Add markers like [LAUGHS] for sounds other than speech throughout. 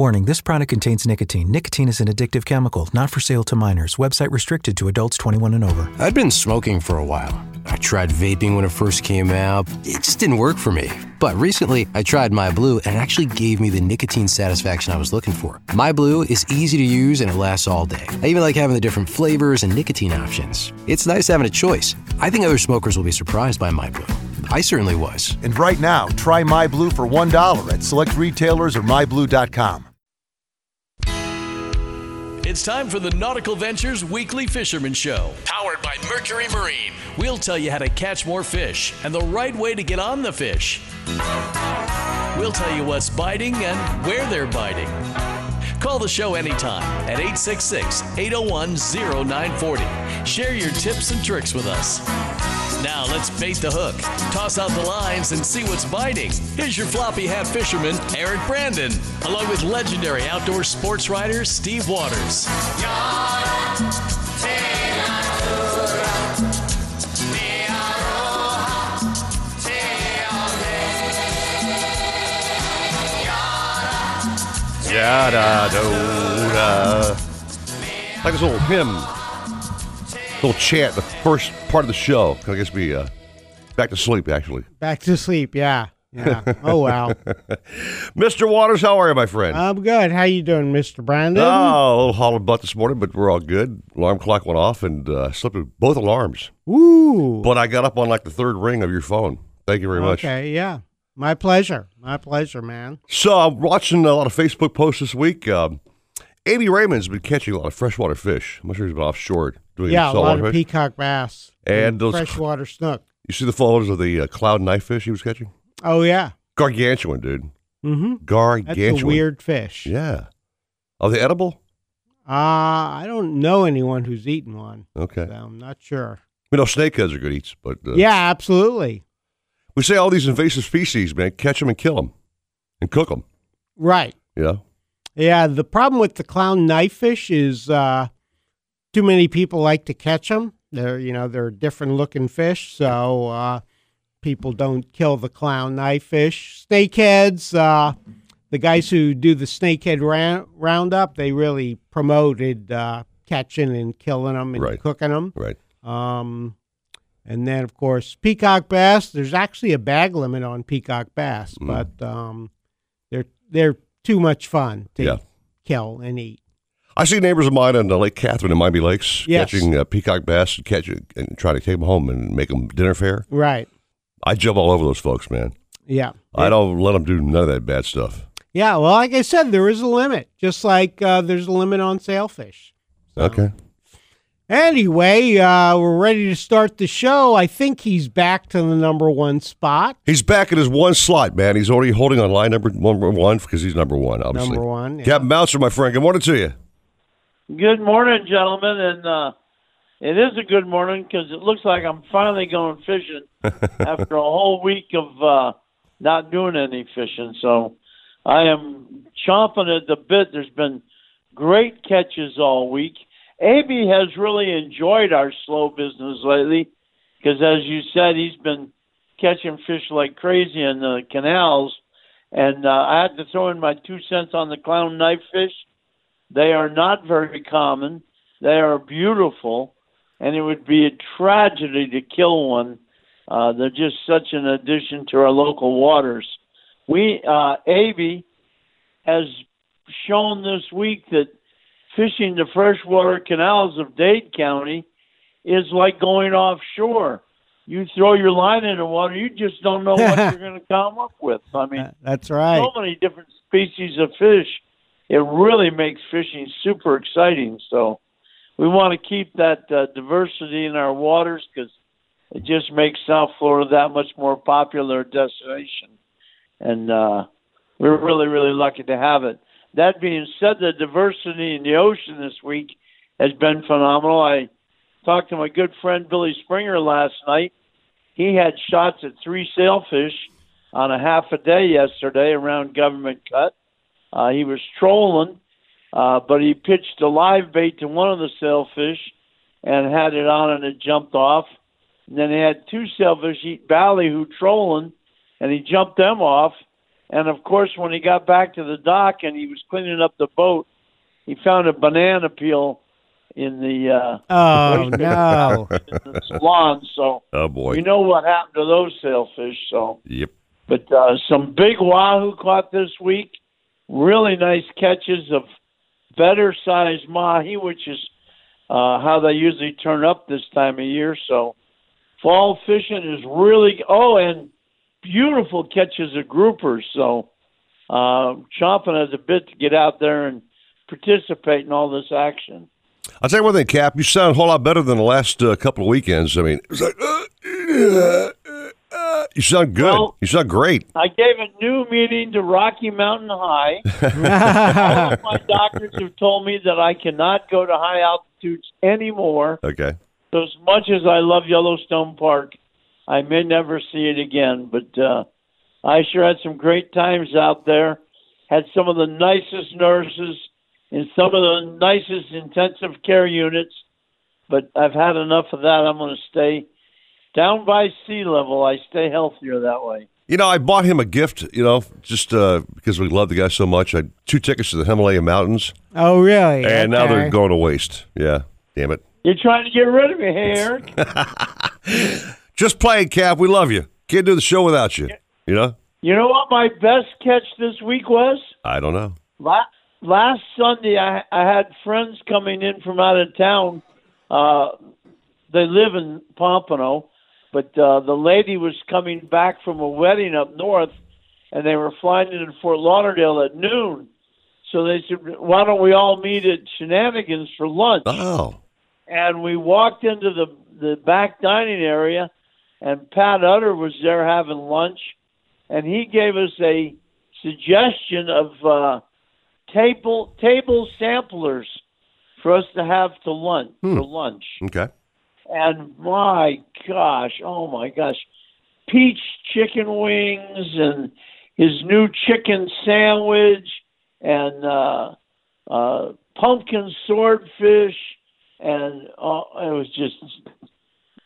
Warning this product contains nicotine. Nicotine is an addictive chemical, not for sale to minors. Website restricted to adults 21 and over. I'd been smoking for a while. I tried vaping when it first came out. It just didn't work for me. But recently, I tried My Blue and it actually gave me the nicotine satisfaction I was looking for. My Blue is easy to use and it lasts all day. I even like having the different flavors and nicotine options. It's nice having a choice. I think other smokers will be surprised by My Blue. I certainly was. And right now, try My Blue for $1 at select retailers or myblue.com. It's time for the Nautical Ventures Weekly Fisherman Show, powered by Mercury Marine. We'll tell you how to catch more fish and the right way to get on the fish. We'll tell you what's biting and where they're biting. Call the show anytime at 866 801 0940. Share your tips and tricks with us. Now let's bait the hook, toss out the lines, and see what's biting. Here's your floppy hat fisherman, Eric Brandon, along with legendary outdoor sports writer Steve Waters. Yada do da. Like this little hymn, little chant, the first part of the show. I guess be uh, back to sleep, actually. Back to sleep. Yeah. Yeah. Oh wow. [LAUGHS] Mr. Waters, how are you, my friend? I'm good. How you doing, Mr. Brandon? oh, a little hollow butt this morning, but we're all good. Alarm clock went off and uh, slept with both alarms. Ooh. But I got up on like the third ring of your phone. Thank you very much. Okay. Yeah. My pleasure. My pleasure, man. So I'm watching a lot of Facebook posts this week. Um, Amy Raymond's been catching a lot of freshwater fish. I'm not sure he's been offshore doing Yeah, a lot of fish. peacock bass And those- freshwater snook. You see the photos of the uh, clown knife fish he was catching? Oh yeah. Gargantuan, dude. Mm-hmm. Gargantuan. That's a weird fish. Yeah. Are they edible? Uh, I don't know anyone who's eaten one. Okay. So I'm not sure. We know snakeheads are good eats, but uh, yeah, absolutely. we say all these invasive species, man, catch them and kill them and cook them. Right. Yeah. Yeah, the problem with the clown knife fish is uh, too many people like to catch them. They're you know they're different looking fish, so uh, people don't kill the clown knife fish. Snakeheads, uh, the guys who do the snakehead round, roundup, they really promoted uh, catching and killing them and Right. cooking them. Right. Um, and then of course peacock bass. There's actually a bag limit on peacock bass, Mm. but um, they're they're too much fun to Yeah. kill and eat. I see neighbors of mine on the Lake Catherine in Miami Lakes Yes. catching uh, peacock bass and catch and try to take them home and make them dinner fare. Right. I jump all over those folks, man. Yeah. I don't let them do none of that bad stuff. Yeah. Well, like I said, there is a limit, just like uh, there's a limit on sailfish. Okay. Anyway, uh, we're ready to start the show. I think he's back to the number one spot. He's back in his one slot, man. He's already holding on line number number one because he's number one, obviously. Number one. yeah. Captain Bouncer, my friend. Good morning to you. Good morning, gentlemen, and uh, it is a good morning because it looks like I'm finally going fishing [LAUGHS] after a whole week of uh, not doing any fishing. So I am chomping at the bit. There's been great catches all week. Aby has really enjoyed our slow business lately because, as you said, he's been catching fish like crazy in the canals. And uh, I had to throw in my two cents on the clown knife fish. They are not very common. They are beautiful, and it would be a tragedy to kill one. Uh, they're just such an addition to our local waters. We, uh, Aby, has shown this week that fishing the freshwater canals of Dade County is like going offshore. You throw your line in the water, you just don't know what [LAUGHS] you're going to come up with. I mean, That's right. so many different species of fish. It really makes fishing super exciting. So we want to keep that uh, diversity in our waters because it just makes South Florida that much more popular destination. And uh, we're really, really lucky to have it. That being said, the diversity in the ocean this week has been phenomenal. I talked to my good friend Billy Springer last night. He had shots at three sailfish on a half a day yesterday around Government Cut. Uh, he was trolling, uh, but he pitched a live bait to one of the sailfish and had it on and it jumped off. And then he had two sailfish eat ballyhoo trolling, and he jumped them off. And of course, when he got back to the dock and he was cleaning up the boat, he found a banana peel in the uh, Oh no! in the salon. So Oh boy. you know what happened to those sailfish. So, Yep. but uh, some big wahoo caught this week. Really nice catches of better sized mahi, which is uh, how they usually turn up this time of year. So, fall fishing is really oh, and beautiful catches of groupers. So, uh, chomping at the bit to get out there and participate in all this action. I'll tell you one thing, Cap. You sound a whole lot better than the last uh, couple of weekends. I mean, it was like, uh, you sound good. Well- you sound great. I gave a new meeting to Rocky Mountain High. [LAUGHS] All of my doctors have told me that I cannot go to high altitudes anymore. Okay. So as much as I love Yellowstone Park, I may never see it again. But uh, I sure had some great times out there. Had some of the nicest nurses in some of the nicest intensive care units. But I've had enough of that. I'm going to stay down by sea level. I stay healthier that way. You know, I bought him a gift. You know, just uh, because we love the guy so much. I had two tickets to the Himalaya Mountains, Oh really? and now they're going to waste. Yeah. Damn it. You're trying to get rid of me, hey, [LAUGHS] Eric. Just playing, Cap. We love you. Can't do the show without you. You know. You know what my best catch this week was? I don't know. La- Last Sunday, I, I had friends coming in from out of town. Uh, they live in Pompano, but uh, the lady was coming back from a wedding up north, and they were flying into Fort Lauderdale at noon. So they said, "Why don't we all meet at Shenanigans for lunch?" Oh. and we walked into the the back dining area, and Pat Utter was there having lunch, and he gave us a suggestion of uh, table table samplers for us to have to lunch for lunch. Okay. And my gosh, oh my gosh, peach chicken wings and his new chicken sandwich and uh, uh, pumpkin swordfish and uh, it was just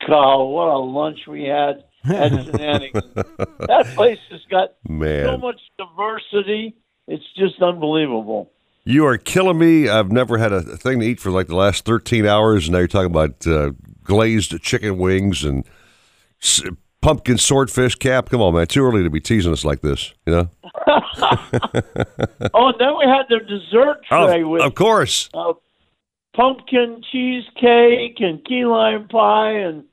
God, what a lunch we had at [LAUGHS] Shenanigans. that place has got so much diversity. It's just unbelievable. you are killing me. I've never had a thing to eat for like the last 13 hours, and now you're talking about uh, glazed chicken wings and s- pumpkin swordfish cap. Come on, man. Too early to be teasing us like this, you know? [LAUGHS] Oh, and then we had the dessert tray Oh, with of course. uh, pumpkin cheesecake and key lime pie and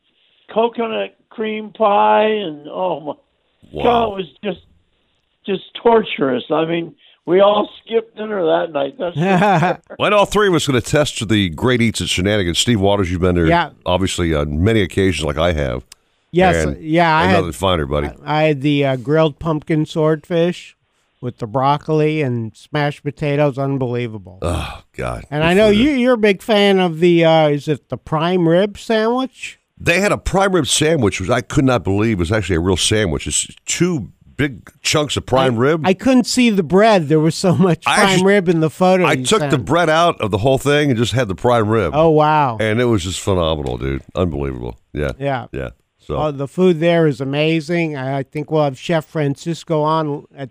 coconut cream pie and oh my God, it was just just torturous. I mean, we all skipped dinner that night. That's [LAUGHS] Well, all three of us going to test to the great eats at Shenanigans. Steve Waters, you've been there, Yeah. obviously on many occasions, like I have. yes, And yeah. I ain't had, nothing finer, buddy. I had the uh, grilled pumpkin swordfish with the broccoli and smashed potatoes. Unbelievable. oh God! and I know you, you're a big fan of the. Uh, is it the prime rib sandwich? They had a prime rib sandwich, which I could not believe was actually a real sandwich. It's two big chunks of prime rib. I couldn't see the bread. There was so much I prime actually- rib in the photo. I took the bread out of the whole thing and just had the prime rib. Oh wow! And it was just phenomenal, dude. Unbelievable. Yeah. Yeah. Yeah. So Oh, the food there is amazing. I I think we'll have Chef Francisco on at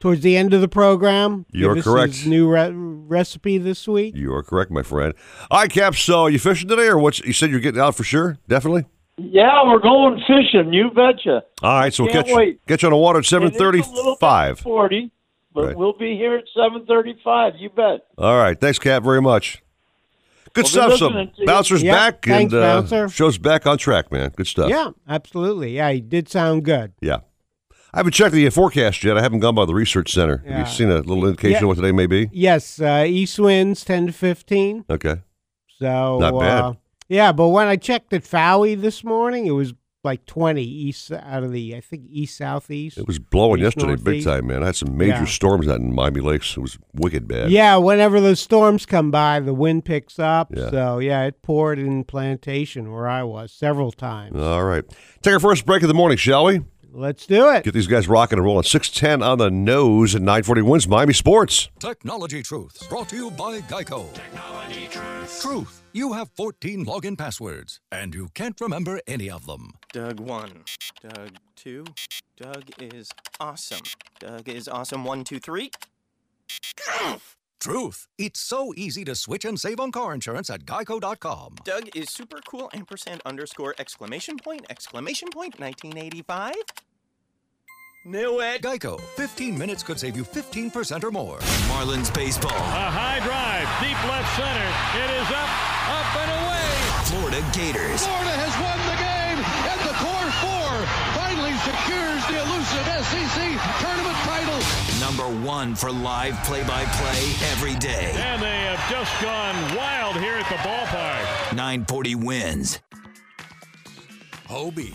towards the end of the program. You're correct. New re- recipe this week. you are correct, my friend. All right, Cap. So you fishing today, or what? You said you're getting out for sure, definitely. Yeah, we're going fishing. You betcha. All right, so we'll Can't catch wait. get you on the water at seven It is a little bit. Forty, but Right. we'll be here at seven thirty-five. You bet. All right, thanks, Cap, very much. Good We'll stuff. So listening to you. bouncer's Yeah, back thanks, and uh, Bouncer. show's back on track, man. Good stuff. Yeah, absolutely. Yeah, he did sound good. Yeah. I haven't checked the forecast yet. I haven't gone by the research center. Have you seen a little indication Yeah. of what today may be? Yes, uh, east winds ten to fifteen. Okay. So Not bad. Uh, yeah, but when I checked at Fowey this morning, it was like twenty east out of the I think east southeast. It was blowing East yesterday big time, man. I had some major Yeah. storms out in Miami Lakes. It was wicked bad. Yeah, whenever those storms come by, the wind picks up. Yeah. So yeah, it poured in Plantation where I was several times. All right. Take our first break of the morning, shall we? Let's do it. Get these guys rocking and rolling. 610 on the nose and 940 wins Miami Sports. Technology Truths, brought to you by Geico. Technology Truths. Truth. You have 14 login passwords, and you can't remember any of them. Doug 1. Doug 2. Doug is awesome. Doug is awesome one, two, three. Truth. It's so easy to switch and save on car insurance at geico.com. Doug is super cool ampersand underscore exclamation point exclamation point 1985. Knew it. Geico. 15 minutes could save you 15% or more. Marlins baseball. A high drive, deep left center. It is up, up and away. Florida Gators. Florida has won the game, and the core four finally secures the elusive SEC tournament title. Number one for live play-by-play every day. And they have just gone wild here at the ballpark. 940 wins. Hobie,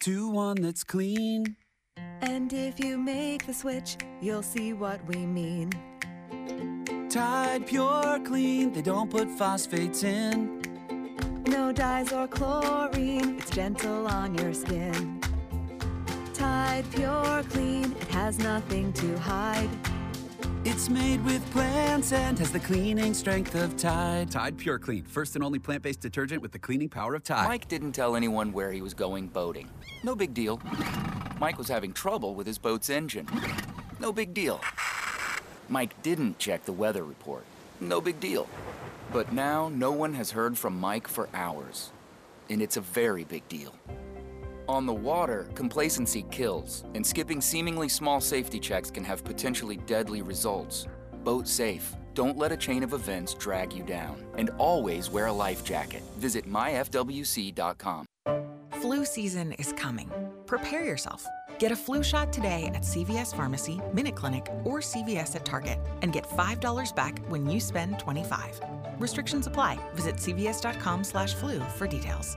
to one that's clean. And if you make the switch, you'll see what we mean. Tide Pure Clean, they don't put phosphates in. No dyes or chlorine, it's gentle on your skin. Tide Pure Clean, it has nothing to hide. It's made with plants and has the cleaning strength of Tide. Tide Pure Clean, first and only plant based detergent with the cleaning power of Tide. Mike didn't tell anyone where he was going boating. No big deal. Mike was having trouble with his boat's engine. No big deal. Mike didn't check the weather report. No big deal. But now no one has heard from Mike for hours. And it's a very big deal. On the water, complacency kills, and skipping seemingly small safety checks can have potentially deadly results. Boat safe. Don't let a chain of events drag you down. And always wear a life jacket. Visit myfwc.com. Flu season is coming. Prepare yourself. Get a flu shot today at CVS Pharmacy, Minute Clinic, or CVS at Target and get $5 back when you spend 25. Restrictions apply. Visit cvs.com/flu for details.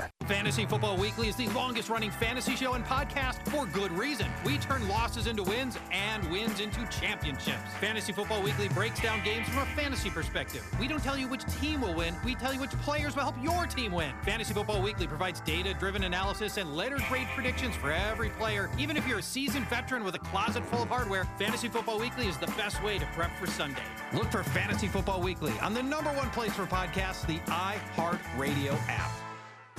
Fantasy Football Weekly is the longest running fantasy show and podcast for good reason. We turn losses into wins and wins into championships. Fantasy Football Weekly breaks down games from a fantasy perspective. We don't tell you which team will win, we tell you which players will help your team win. Fantasy Football Weekly provides data driven analysis and letter grade predictions for every player. Even if you're a seasoned veteran with a closet full of hardware, Fantasy Football Weekly is the best way to prep for Sunday. Look for Fantasy Football Weekly on the number one place for podcasts, the iHeartRadio app.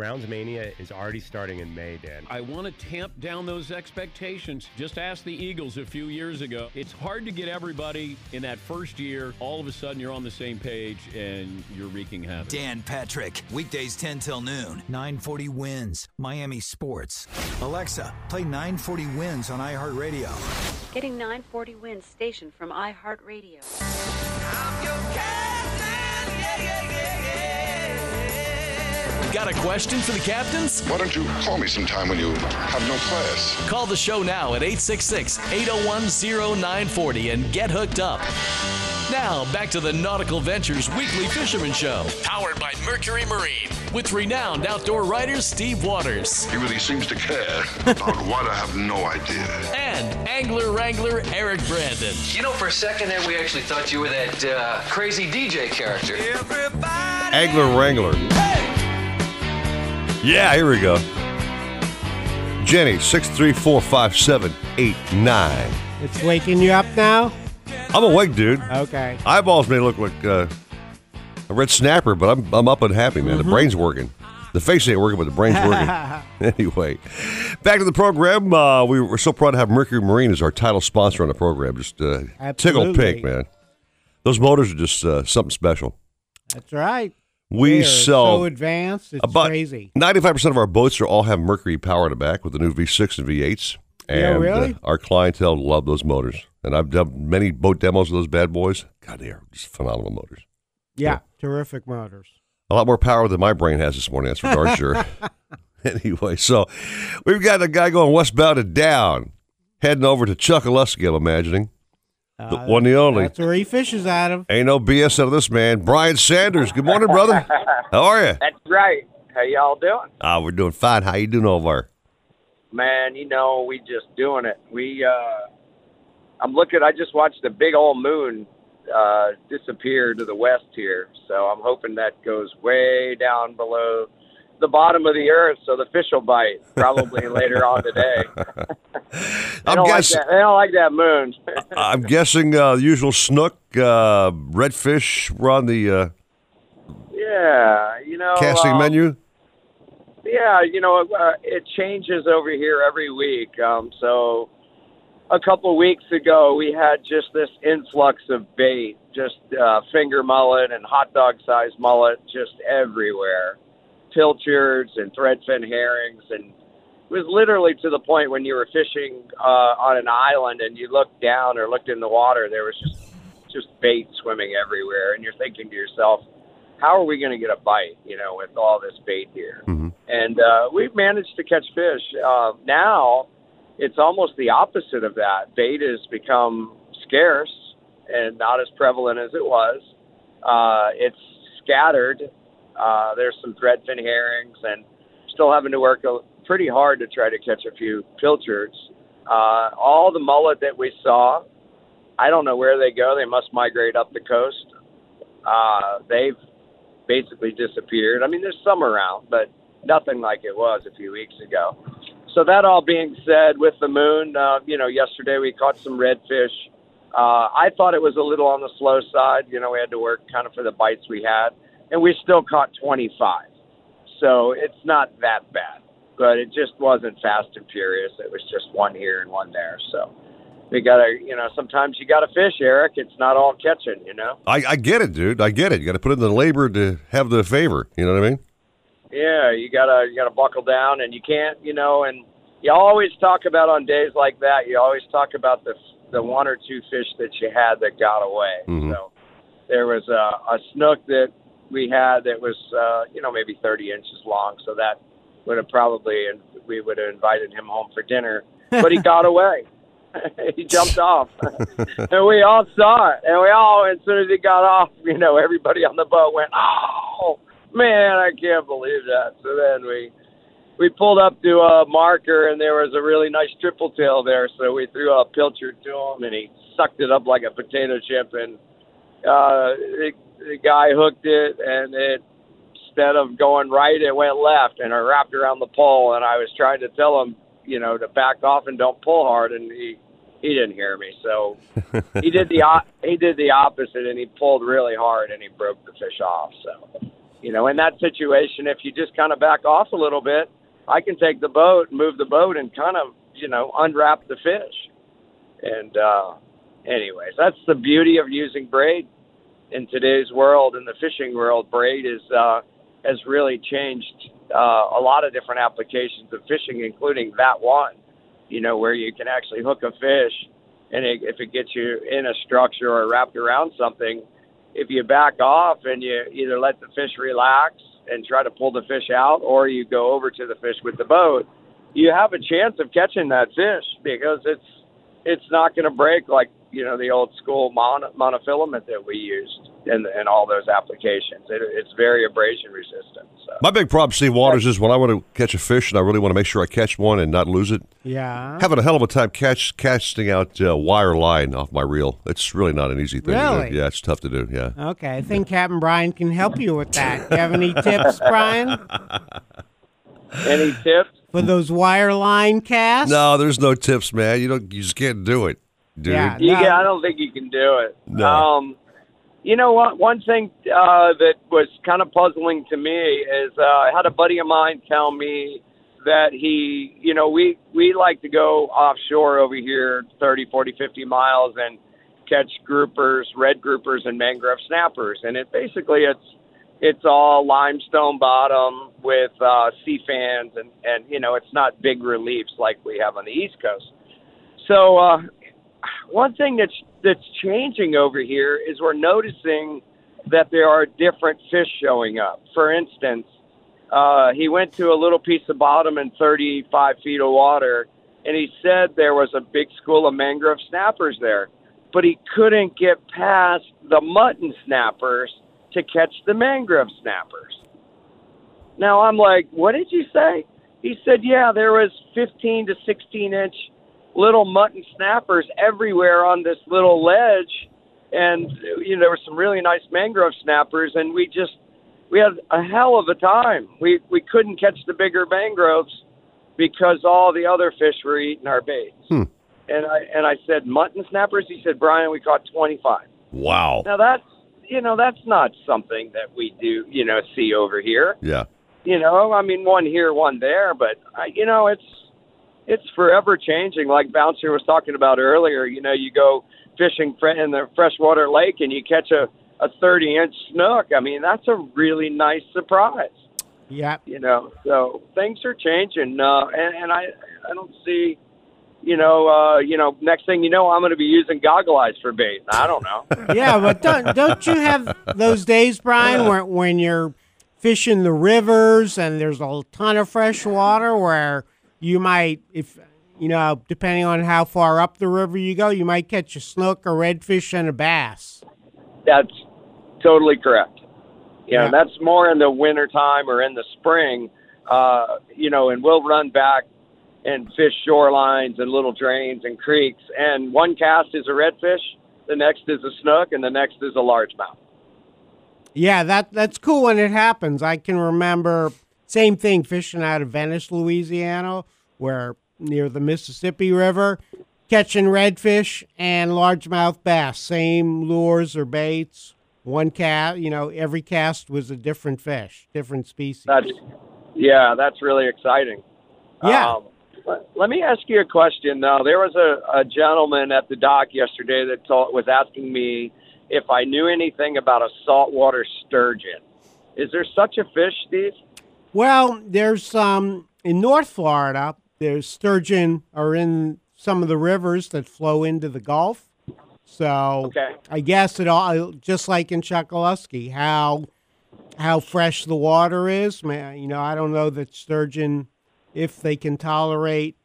Browns Mania is already starting in May, Dan. I want to tamp down those expectations. Just ask the Eagles a few years ago. It's hard to get everybody in that first year. All of a sudden, you're on the same page and you're wreaking havoc. Dan Patrick, weekdays 10 till noon. 940 wins, Miami Sports. Alexa, play 940 wins on iHeartRadio. Getting 940 wins station from iHeartRadio. Got a question for the captains? Why don't you call me sometime when you have no class? Call the show now at 866 801 0940 and get hooked up. Now, back to the Nautical Ventures Weekly Fisherman Show, powered by Mercury Marine, with renowned outdoor writer Steve Waters. He really seems to care about what I have no idea. And angler wrangler Eric Brandon. You know, for a second there, we actually thought you were that uh, crazy DJ character. Angler Wrangler. Yeah, here we go. Jenny, 6345789. It's waking you up now? I'm awake, dude. Okay. Eyeballs may look like uh, a red snapper, but I'm, I'm up and happy, man. The Mhm. brain's working. The face ain't working, but the brain's working. [LAUGHS] anyway, back to the program. Uh, we were so proud to have Mercury Marine as our title sponsor on the program. Just uh, tickle pink, man. Those motors are just uh, something special. That's right. We They sell so advanced. It's about crazy. 95% of our boats are all have Mercury power in the back with the new V6 and V8s. And Yeah, really? uh, our clientele love those motors. And I've done many boat demos of those bad boys. God, they are just phenomenal motors. Yeah, terrific motors. A lot more power than my brain has this morning. That's for darn sure. [LAUGHS] [LAUGHS] anyway, so we've got a guy going westbound and down, heading over to Chokoloskee, I'm imagining. The Uh, one, the only. That's where he fishes out of. Ain't no BS out of this man. Brian Sanders. Good morning, brother. [LAUGHS] How are you? That's right. How y'all doing? Ah, we're doing fine. How you doing over? Man, you know, we just doing it. We uh I'm looking I just watched the big old moon uh disappear to the west here. So I'm hoping that goes way down below the bottom of the earth so the fish will bite probably [LAUGHS] later on today. they I'm don't like guessing. that they don't like that moon. [LAUGHS] I'm guessing uh, the usual snook, uh, redfish were on the uh, yeah, you know casting um, menu. Yeah, you know, uh, it changes over here every week. Um, so a couple weeks ago, we had just this influx of bait, just uh, finger mullet and hot dog sized mullet just everywhere. Pilchards and threadfin herrings. And it was literally to the point when you were fishing uh, on an island and you looked down or looked in the water, there was just, just bait swimming everywhere. And you're thinking to yourself, how are we going to get a bite, you know, with all this bait here? and uh, we've managed to catch fish. Uh, now it's almost the opposite of that. Bait has become scarce and not as prevalent as it was. Uh, it's scattered. Uh, there's some threadfin herrings, and still having to work pretty hard to try to catch a few pilchards. Uh, all the mullet that we saw, I don't know where they go. They must migrate up the coast. Uh, they've basically disappeared. I mean, there's some around, but nothing like it was a few weeks ago. So that all being said, with the moon, uh, you know, yesterday we caught some redfish. Uh, I thought it was a little on the slow side. You know, we had to work kind of for the bites we had, and we still caught 25. So it's not that bad, but it just wasn't fast and furious. It was just one here and one there. So we gotta, you know, sometimes you gotta fish, Eric. It's not all catching, you know. I, I get it, dude. I get it. You got to put in the labor to have the favor. You know what I mean? Yeah, you gotta you gotta buckle down, and you can't, you know, and you always talk about on days like that. You always talk about the the one or two fish that you had that got away. Mhm. So there was a, a snook that we had that was, uh, you know, maybe 30 inches long. So that would have probably, and we would have invited him home for dinner, but he [LAUGHS] got away. [LAUGHS] he jumped off, [LAUGHS] and we all saw it. And we all, as soon as he got off, you know, everybody on the boat went, "Oh man, I can't believe that." So then we we pulled up to a marker, and there was a really nice triple tail there. So we threw a pilchard to him, and he sucked it up like a potato chip. And uh, the, the guy hooked it, and it instead of going right, it went left, and I wrapped around the pole. And I was trying to tell him, you know, to back off and don't pull hard, and he he didn't hear me. So he did the [LAUGHS] he did the opposite, and he pulled really hard, and he broke the fish off. So you know, in that situation, if you just kind of back off a little bit, I can take the boat, move the boat, and kind of you know unwrap the fish. And uh, anyways, that's the beauty of using braid in today's world. In the fishing world, braid is uh, has really changed uh, a lot of different applications of fishing, including that one. You know, where you can actually hook a fish, and it, if it gets you in a structure or wrapped around something, if you back off and you either let the fish relax and try to pull the fish out, or you go over to the fish with the boat, you have a chance of catching that fish because it's it's not going to break like you know, the old school mon- monofilament that we used in, in all those applications. It, it's very abrasion resistant. So. My big problem, Steve Waters, is when I want to catch a fish and I really want to make sure I catch one and not lose it. Yeah. Having a hell of a time catch casting out uh, wire line off my reel. It's really not an easy thing to Really? do. Yeah, it's tough to do. Yeah. Okay, I think Captain Brian can help you with that. You have any tips, Brian, [LAUGHS] Any tips? for those wire line casts? No, there's no tips, man. You don't. You just can't do it, dude. Yeah. No. yeah, I don't think you can do it. No. Um, you know what? One thing uh, that was kind of puzzling to me is uh, I had a buddy of mine tell me that he, you know, we we like to go offshore over here, 30, 40, 50 miles, and catch groupers, red groupers, and mangrove snappers, and it basically it's it's all limestone bottom with uh, sea fans, and and you know it's not big reliefs like we have on the East Coast. So uh, one thing that's that's changing over here is we're noticing that there are different fish showing up. For instance, uh, he went to a little piece of bottom in 35 feet of water, and he said there was a big school of mangrove snappers there, but he couldn't get past the mutton snappers to catch the mangrove snappers. Now I'm like, what did you say? He said, yeah, there was 15 to 16 inch little mutton snappers everywhere on this little ledge, and you know there were some really nice mangrove snappers, and we just we had a hell of a time. We we couldn't catch the bigger mangroves because all the other fish were eating our baits. Hmm. And I and I said mutton snappers. He said, Brian, we caught 25. Wow. Now that's you know that's not something that we do you know see over here. Yeah. You know, I mean one here, one there, but I, you know it's it's forever changing. Like Bouncer was talking about earlier. You know, you go fishing in the freshwater lake and you catch a a 30 inch snook. I mean, that's a really nice surprise. Yeah. You know, so things are changing, uh, and, and I I don't see. You know, uh, you know. Next thing you know, I'm going to be using goggle eyes for bait. I don't know. [LAUGHS] yeah, but don't don't you have those days, Brian, where when you're fishing the rivers and there's a ton of fresh water where you might, if you know, depending on how far up the river you go, you might catch a snook, a redfish, and a bass. That's totally correct. Know, Yeah. that's more in the wintertime or in the spring. Uh, you know, and we'll run back and fish shorelines and little drains and creeks. And one cast is a redfish, the next is a snook, and the next is a largemouth. Yeah, that that's cool when it happens. I can remember same thing fishing out of Venice, Louisiana, where near the Mississippi River, catching redfish and largemouth bass, same lures or baits. One cast, you know, every cast was a different fish, different species. That's yeah, that's really exciting. Yeah. Um, let- me ask you a question. Now, there was a, a gentleman at the dock yesterday that told, was asking me if I knew anything about a saltwater sturgeon. Is there such a fish, Steve? Well, there's um in North Florida, there's sturgeon are in some of the rivers that flow into the Gulf. So Okay. I guess it all just like in Chokoloskee, how how fresh the water is. Man, you know, I don't know that sturgeon if they can tolerate,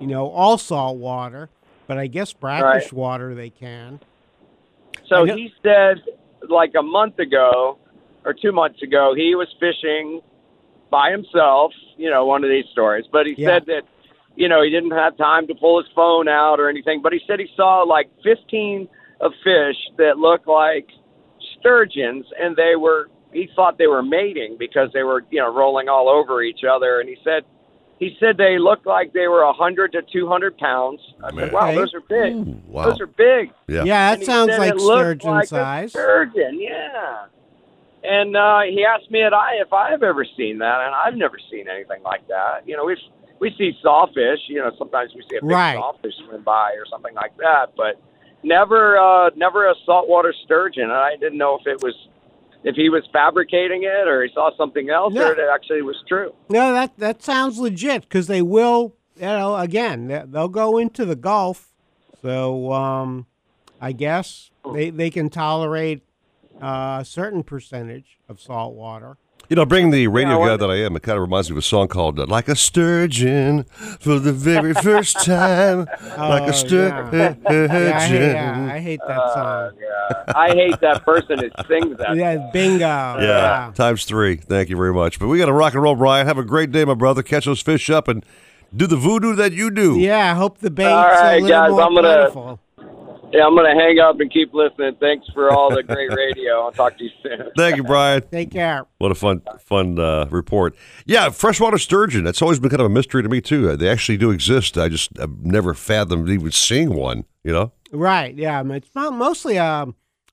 you know, all salt water, but I guess brackish Right. water they can. So he said, like a month ago or two months ago, he was fishing by himself. You know, one of these stories. But he Yeah. said that, you know, he didn't have time to pull his phone out or anything. But he said he saw like 15 of fish that looked like sturgeons, and they were. He thought they were mating because they were, you know, rolling all over each other. And he said, he said they looked like they were 100 to 200 pounds. I said, wow, those are big. wow. Those are big. Yeah. Yeah, that sounds like sturgeon like a size. Sturgeon, yeah. And uh, he asked me if I if I've ever seen that, and I've never seen anything like that. You know, we we see sawfish. You know, sometimes we see a big Right. sawfish swim by or something like that, but never uh, never a saltwater sturgeon. And I didn't know if it was if he was fabricating it or he saw something else or it actually was true. No, that that sounds legit because they will. You know, again, they- they'll go into the Gulf, so um, I guess they they can tolerate a certain percentage of salt water. You know, being the radio I guy that I am, it kind of reminds me of a song called uh, "Like a Sturgeon" for the very first [LAUGHS] time. like Oh, a [LAUGHS] sturgeon. yeah. Yeah, I hate, yeah, I hate that Uh, song. yeah. I hate that person that sings that. Yeah, bingo. Yeah, times three. Thank you very much. But we got to rock and roll, Brian. Have a great day, my brother. Catch those fish up and do the voodoo that you do. Yeah, I hope the bait's All right, a little guys, more I'm gonna- plentiful. Yeah, I'm gonna hang up and keep listening. Thanks for all the great radio. I'll talk to you soon. [LAUGHS] Thank you, Brian. Take care. What a fun, fun uh, report. Yeah, freshwater sturgeon. That's always been kind of a mystery to me too. Uh, They actually do exist. I just I've never fathomed even seeing one. You know. Right. Yeah. I mean, It's mostly a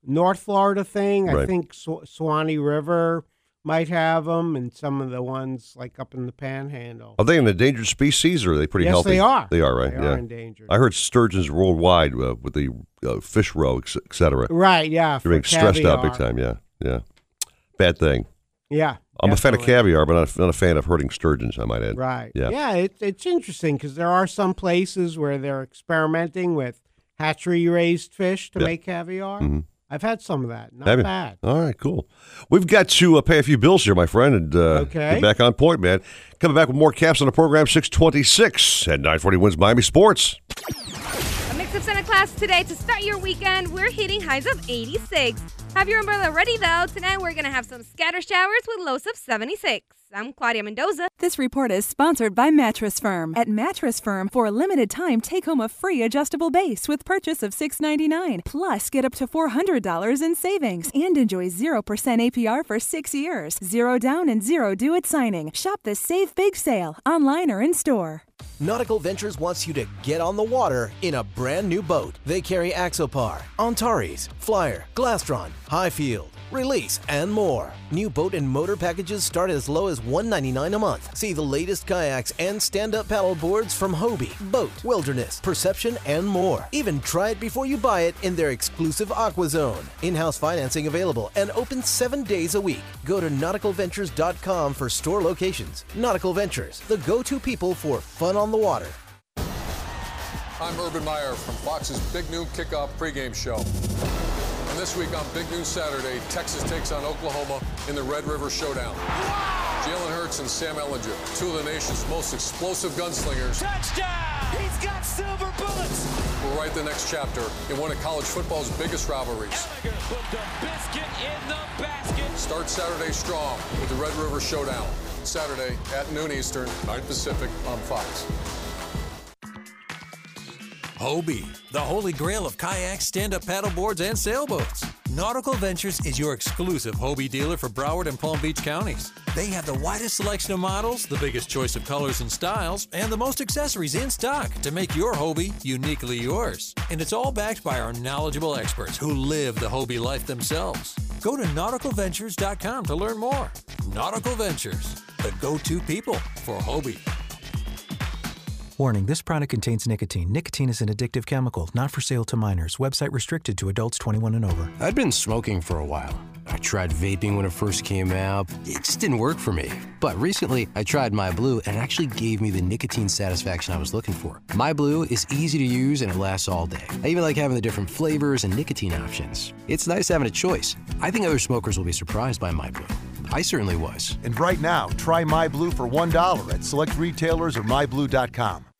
North Florida thing. I Right. think Sw- Suwannee River might have them, and some of the ones like up in the Panhandle. Are they an endangered species, or are they pretty Yes, healthy? they are. They are, right? They are yeah. endangered. I heard sturgeons worldwide uh, with the uh, fish roe, et et cetera. Right. Yeah. They're being stressed out big time. Yeah, yeah. Bad thing. Yeah. I'm a fan of caviar, but not a, not a fan of hurting sturgeons. I might add. Right. Yeah. Yeah. It, it's interesting because there are some places where they're experimenting with hatchery raised fish to Yeah. make caviar. Mhm. I've had some of that. Not Have you? bad. All right, cool. We've got to uh, pay a few bills here, my friend, and uh, Okay. get back on point, man. Coming back with more caps on the program, 626 at 940 wins Miami Sports. A mix of Santa class today to start your weekend. We're hitting highs of 86. Have your umbrella ready though. Tonight we're gonna have some scatter showers with lows of 76. I'm Claudia Mendoza. This report is sponsored by Mattress Firm. At Mattress Firm, for a limited time, take home a free adjustable base with purchase of 699. Plus, get up to $400 in savings and enjoy 0% APR for six years. Zero down and zero due at signing. Shop the Save Big sale online or in store. Nautical Ventures wants you to get on the water in a brand new boat. They carry Axopar, Antares, Flyer, Glastron, Highfield, Release, and more. New boat and motor packages start as low as 199 a month. See the latest kayaks and stand-up paddle boards from Hobie, Boat, Wilderness, Perception, and more. Even try it before you buy it in their exclusive Aqua Zone. In-house financing available and open seven days a week. Go to nauticalventures.com for store locations. Nautical Ventures, the go-to people for fun on the water. I'm Urban Meyer from Fox's Big Noon Kickoff pregame show. And this week on Big Noon Saturday, Texas takes on Oklahoma in the Red River Showdown. Jalen Hurts and Sam Ehlinger, two of the nation's most explosive gunslingers, Touchdown! He's got silver bullets! We'll write the next chapter in one of college football's biggest rivalries. Put the biscuit in the basket. Start Saturday strong with the Red River Showdown. Saturday at noon Eastern, 9 Pacific on Fox. Hobie, the holy grail of kayaks, stand-up paddleboards, and sailboats. Nautical Ventures is your exclusive Hobie dealer for Broward and Palm Beach counties. They have the widest selection of models, the biggest choice of colors and styles, and the most accessories in stock to make your Hobie uniquely yours. And it's all backed by our knowledgeable experts who live the Hobie life themselves. Go to nauticalventures.com to learn more. Nautical Ventures, the go-to people for Hobie. Warning this product contains nicotine. Nicotine is an addictive chemical, not for sale to minors. Website restricted to adults 21 and over. I'd been smoking for a while. I tried vaping when it first came out. It just didn't work for me. But recently, I tried My Blue and it actually gave me the nicotine satisfaction I was looking for. My Blue is easy to use and it lasts all day. I even like having the different flavors and nicotine options. It's nice having a choice. I think other smokers will be surprised by My Blue. I certainly was. And right now, try My Blue for $1 at select retailers or myblue.com.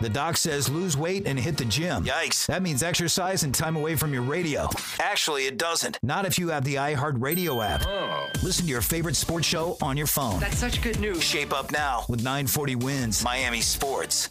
The doc says lose weight and hit the gym. Yikes. That means exercise and time away from your radio. Actually, it doesn't. Not if you have the iHeartRadio app. Oh. Listen to your favorite sports show on your phone. That's such good news. Shape up now with 940 wins Miami Sports.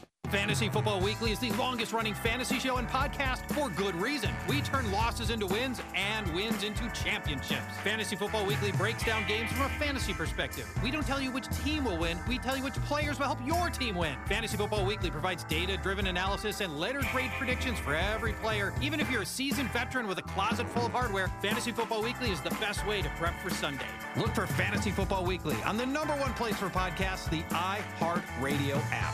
Fantasy Football Weekly is the longest running fantasy show and podcast for good reason. We turn losses into wins and wins into championships. Fantasy Football Weekly breaks down games from a fantasy perspective. We don't tell you which team will win, we tell you which players will help your team win. Fantasy Football Weekly provides data driven analysis and letter grade predictions for every player. Even if you're a seasoned veteran with a closet full of hardware, Fantasy Football Weekly is the best way to prep for Sunday. Look for Fantasy Football Weekly on the number one place for podcasts, the iHeartRadio app.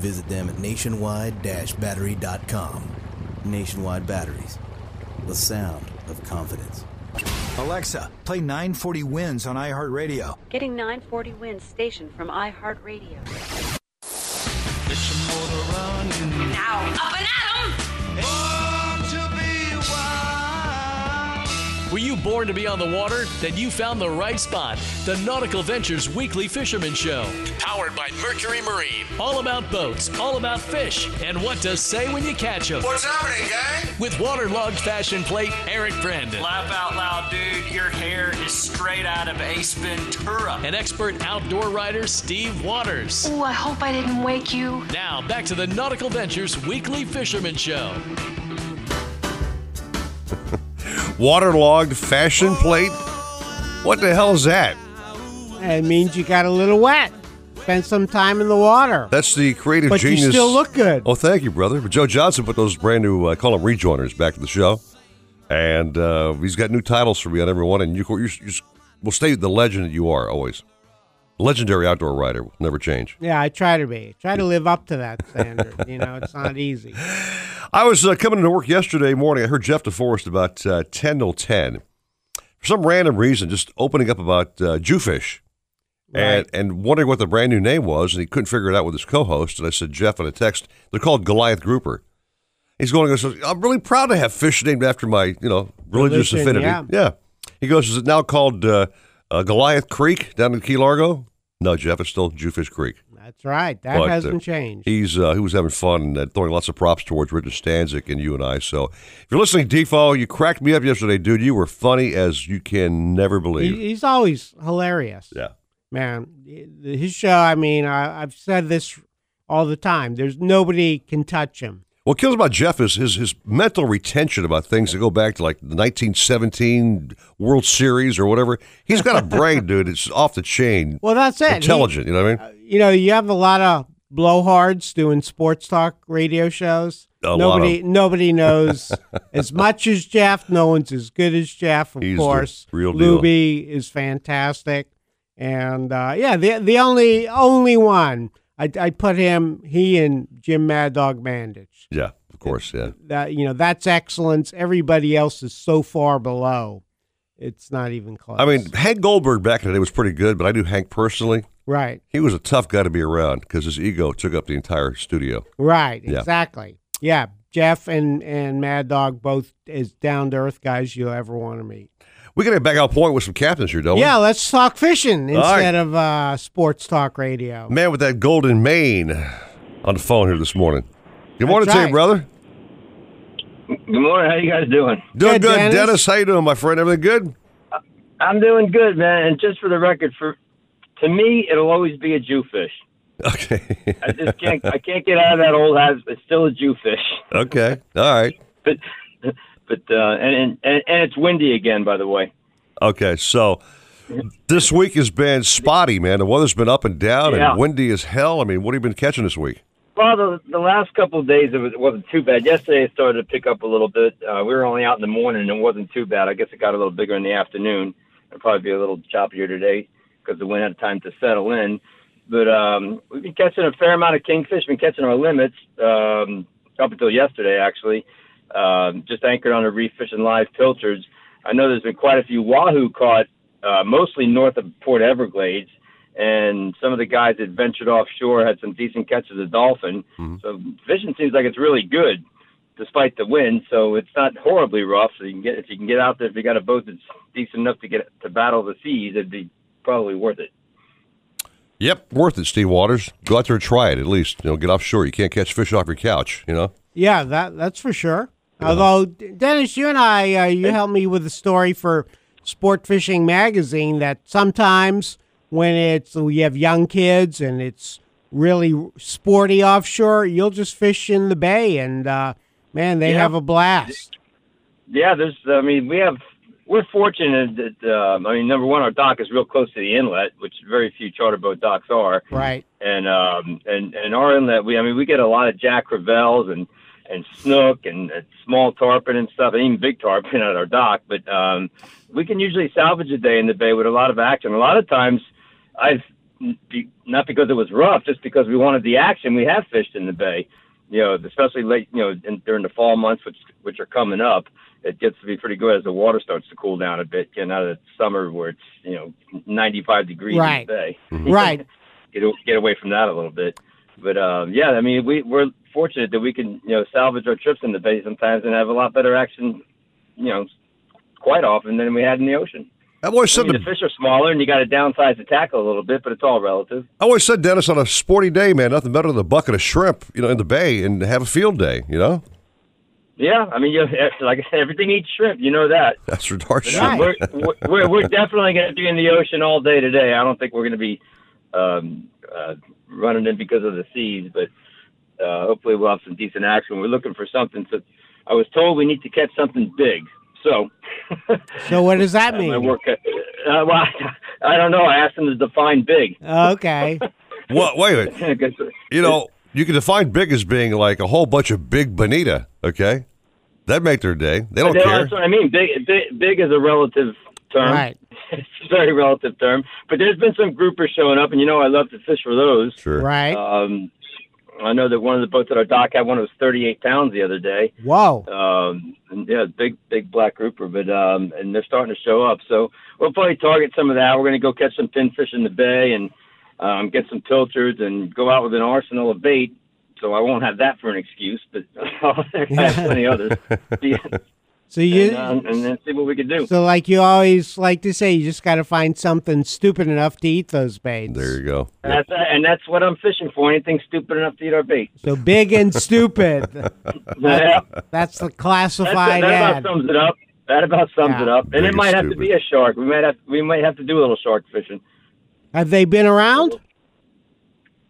Visit them at nationwide-battery.com. Nationwide Batteries, the sound of confidence. Alexa, play 940 Wins on iHeartRadio. Getting 940 wins station from iHeartRadio. Now, up and at 'em! Were you born to be on the water? Then you found the right spot. The Nautical Ventures Weekly Fisherman Show. Powered by Mercury Marine. All about boats, all about fish, and what to say when you catch them. What's happening, gang? With waterlogged fashion plate, Eric Brandon. Laugh out loud, dude. Your hair is straight out of Ace Ventura. And expert outdoor writer, Steve Waters. Ooh, I hope I didn't wake you. Now, back to the Nautical Ventures Weekly Fisherman Show. Waterlogged fashion plate? What the hell is that? It means you got a little wet. Spend some time in the water. That's the creative But you still look good. Oh, thank you, brother. But Joe Johnson put those brand new, I call them rejoiners, back to the show. And uh, he's got new titles for me on every one. And you, you, you will stay the legend that you are always. Legendary outdoor rider will never change. Yeah, I try to be. Try to live up to that standard. you know, it's not easy. [LAUGHS] I was uh, coming into work yesterday morning. I heard Jeff DeForest about uh, 10 till 10. For some random reason, just opening up about uh, Jewfish and, and wondering what the brand new name was. And he couldn't figure it out with his co host. And I said, Jeff, in a text, they're called Goliath Grouper. He's going, I'm really proud to have fish named after my, you know, religious Religion, affinity. yeah. He goes, is it now called uh, uh, Goliath Creek down in Key Largo? No, Jeff, it's still Jewfish Creek. That's right. That But, uh, hasn't changed. He's uh, he was having fun and uh, throwing lots of props towards Richard Stanzik and you and I. So if you're listening, Defo, you cracked me up yesterday, dude. You were funny as you can never believe. He, he's always hilarious. Yeah. Man, his show, I mean, I, I've said this all the time. There's nobody can touch him. What kills about Jeff is his his mental retention about things that go back to like the 1917 World Series or whatever. He's got a [LAUGHS] brain, dude. It's off the chain. Well, that's it. He- Intelligent, you know what I mean? you know, you have a lot of blowhards doing sports talk radio shows. A lot nobody, nobody [LAUGHS] knows as much as Jeff. No one's as good as Jeff, of He's course. real deal. Luby is fantastic, and uh, yeah, the the only only one I I put him, he and Jim Mad Dog Mandich. Yeah, of course, yeah. That you know, that's excellence. Everybody else is so far below. It's not even close. I mean, Hank Goldberg back in the day was pretty good, but I knew Hank personally. Right. He was a tough guy to be around because his ego took up the entire studio. Right, Yeah. exactly. Yeah, Jeff and and Mad Dog both as down to earth guys you'll ever want to meet. We got to back out point with some captains here, don't we? Yeah, let's talk fishing All right. instead of uh, sports talk radio. Man with that golden mane on the phone here this morning. Good morning That's to you, brother. Good morning. How you guys doing? Doing Good, good, Dennis. Dennis. How you doing, my friend? Everything good? I'm doing good, man. And just for the record, for to me, it'll always be a Jewfish. Okay. I just can't. I can't get out of that old habit. It's still a Jewfish. okay. All right. But but uh, and, and and it's windy again, by the way. Okay. So this week has been spotty, man. The weather's been up and down Yeah. and windy as hell. I mean, what have you been catching this week? Well, the, the last couple of days it, was, it wasn't too bad. Yesterday it started to pick up a little bit. Uh, we were only out in the morning and it wasn't too bad. I guess it got a little bigger in the afternoon. It'll probably be a little choppier today because the wind had time to settle in. But um, we've been catching a fair amount of kingfish. Been catching our limits um, up until yesterday, actually. Um, just anchored on a reef fishing live pilchards. I know there's been quite a few wahoo caught, uh, mostly north of Port Everglades and some of the guys that ventured offshore had some decent catches of dolphin. So fishing seems like it's really good, despite the wind. So it's not horribly rough. So you can get if you can get out there if you got a boat that's decent enough to get to battle the seas, it'd be probably worth it. Yep, worth it, Steve Waters. Go out there and try it at least. You know, get offshore. You can't catch fish off your couch. You know. Yeah, that that's for sure. Although Dennis, you and I, uh, you helped me with a story for Sport Fishing Magazine that sometimes when it's we have young kids and it's really sporty offshore, you'll just fish in the bay and uh, man, they Yeah. have a blast. Yeah, there's. I mean, we have. We're fortunate that. Um, I mean, number one, our dock is real close to the inlet, which very few charter boat docks are. Right. and um and and our inlet we I mean we get a lot of jack crevalles and and snook and, and small tarpon and stuff and even big tarpon [LAUGHS] at our dock but um we can usually salvage a day in the bay with a lot of action a lot of times I've not because it was rough just because we wanted the action we have fished in the bay you know especially late you know in, during the fall months which which are coming up it gets to be pretty good as the water starts to cool down a bit getting out of the summer where it's you know 95 degrees Right. in the bay Right. get get away from that a little bit. But um, yeah, I mean, we we're fortunate that we can you know salvage our trips in the bay sometimes and have a lot better action, you know, quite often than we had in the ocean. I've always I said mean, the, the fish are smaller and you got to downsize the tackle a little bit, but it's all relative. I always said, Dennis, on a sporty day, man, nothing better than a bucket of shrimp, you know, in the bay and have a field day. You know, Yeah, I mean, you [LAUGHS] like I said, everything eats shrimp. You know that. [LAUGHS] that's for darn But, sure. uh, we're, [LAUGHS] we're- we're we're definitely going to be in the ocean all day today. I don't think we're going to be um, uh, running in because of the seas, but uh, hopefully we'll have some decent action. We're looking for something. To, I was told we need to catch something big. So So what does that [LAUGHS] my mean? work. Uh, well, I don't know. I asked them to define big. Okay. [LAUGHS] What? Wait a minute. You know, you can define big as being like a whole bunch of big bonita. Okay, that make their day. They don't Yeah, care. That's what I mean. Big, big, big is a relative term. Right. [LAUGHS] it's a very relative term. But there's been some groupers showing up, and you know I love to fish for those. Sure. Right. Um, I know that one of the boats at our dock had one that was 38 pounds the other day. Wow. Um, and yeah, big, big black grouper, but um, and they're starting to show up. So we'll probably target some of that. We're going to go catch some pinfish in the bay and um, get some pilchards and go out with an arsenal of bait. So I won't have that for an excuse, but [LAUGHS] I'll have plenty others. [LAUGHS] So you and, um, and then see what we can do. so like you always like to say, you just got to find something stupid enough to eat those baits. There you go. And that's, and that's what I'm fishing for. Anything stupid enough to eat our bait. So big and stupid. [LAUGHS] Yeah. That's the That's, classified that ad. about sums it up. That about sums Yeah. it up. And Big it and might have to be a shark. We might have we might have to do a little shark fishing. Have they been around?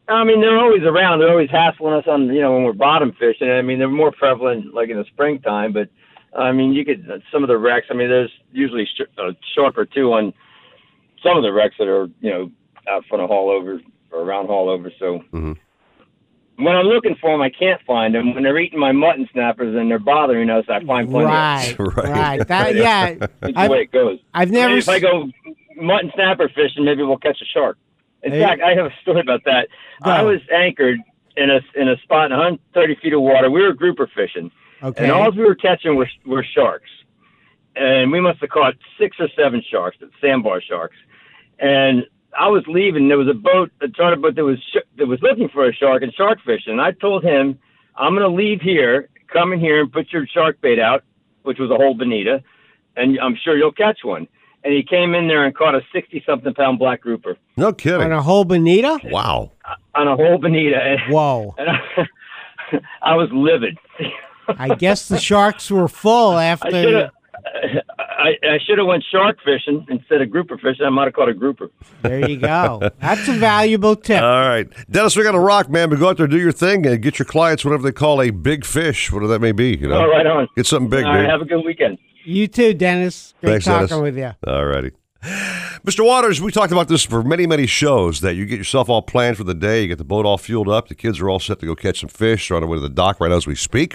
I mean, they're always around. They're always hassling us on you know when we're bottom fishing. I mean, they're more prevalent like in the springtime. But I mean, you could some of the wrecks. I mean, there's usually a shark or two on some of the wrecks that are you know out front of haul haulover or around haul haulover. So Mhm. when I'm looking for them, I can't find them. When they're eating my mutton snappers and they're bothering us, I find plenty. Right, of [LAUGHS] Right. right. That [LAUGHS] yeah. That's the I've, way it goes. I've Maybe never. if I go mutton snapper fishing, maybe we'll catch a shark. In Hey. fact, I have a story about that. Go. I was anchored in a in a spot in 130 feet of water. We were grouper fishing, Okay. and all we were catching were were sharks. And we must have caught six or seven sharks, sandbar sharks. And I was leaving. There was a boat, a charter boat that was sh- that was looking for a shark and shark fishing. And I told him, "I'm going to leave here, come in here and put your shark bait out, which was a whole bonita, and I'm sure you'll catch one." And he came in there and caught a 60 something pound black grouper No kidding. on a whole bonita. Wow. on a whole bonita. Whoa. [LAUGHS] and I, [LAUGHS] I was livid. [LAUGHS] I guess the sharks were full I should after. have. I, I should have went shark fishing instead of grouper fishing. I might have caught a grouper. There you go. That's a valuable tip. All right, Dennis, we got to rock, man. But go out there, do your thing, and get your clients whatever they call a big fish, whatever that may be. You know, All right, on. get something big, All right, dude. have a good weekend. You too, Dennis. Great Thanks, talking Dennis. with you. All righty. Mr. Waters, we talked about this for many, many shows that you get yourself all planned for the day, you get the boat all fueled up, the kids are all set to go catch some fish, they're on their way to the dock right as we speak.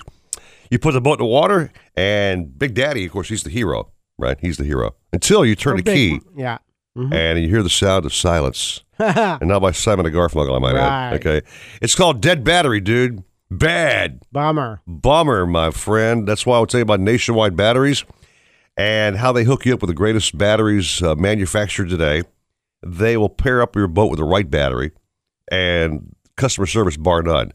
You put the boat in the water, and Big Daddy, of course, he's the hero, right? He's the hero. Until you turn Or the big- key Yeah. Mhm. and you hear the sound of silence. [LAUGHS] and not by Simon and Garfunkel, I might add. Right. Okay. It's called Dead Battery, dude. Bad. Bummer. Bummer, my friend. That's why I would tell you about nationwide batteries and how they hook you up with the greatest batteries uh, manufactured today. They will pair up your boat with the right battery and customer service bar none.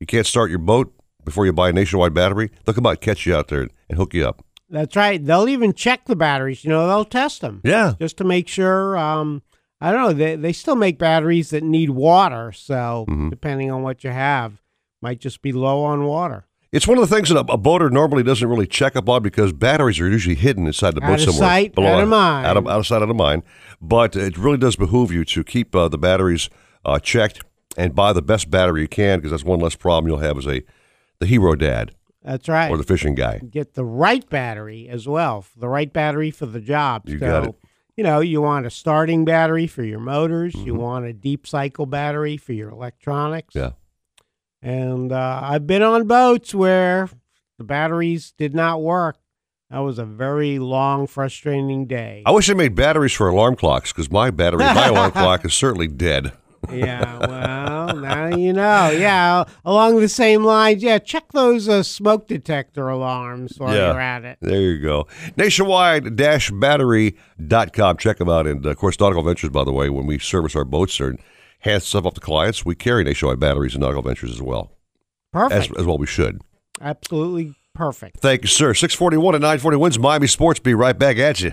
You can't start your boat before you buy a nationwide battery. They'll come out and catch you out there and hook you up. That's right. They'll even check the batteries. You know, they'll test them. Yeah. Just to make sure. Um, I don't know. They they still make batteries that need water. So Mm-hmm. depending on what you have, might just be low on water. It's one of the things that a, a boater normally doesn't really check up on because batteries are usually hidden inside the Out boat of somewhere. sight, below- out of mind. Out of, out of sight, out of mind. But it really does behoove you to keep uh, the batteries uh, checked and buy the best battery you can because that's one less problem you'll have as a the hero dad That's right. or the fishing guy. Get the right battery as well. The right battery for the job. You so, got it. You know, you want a starting battery for your motors. You Mm-hmm. want a deep cycle battery for your electronics. Yeah. And uh, I've been on boats where the batteries did not work. That was a very long, frustrating day. I wish they made batteries for alarm clocks because my battery, my alarm [LAUGHS] clock is certainly dead. Yeah, well, now you know. Yeah, along the same lines. Yeah, check those uh, smoke detector alarms while you're at it. There you go. Nationwide-battery.com. Check them out. And, of course, Nautical Ventures, by the way, when we service our boats or hand stuff up to clients, we carry Nationwide batteries and Nautical Ventures as well. Perfect. As, as well we should. Absolutely perfect. Thank you, sir. 641 and 940 wins Miami Sports. Be right back at you.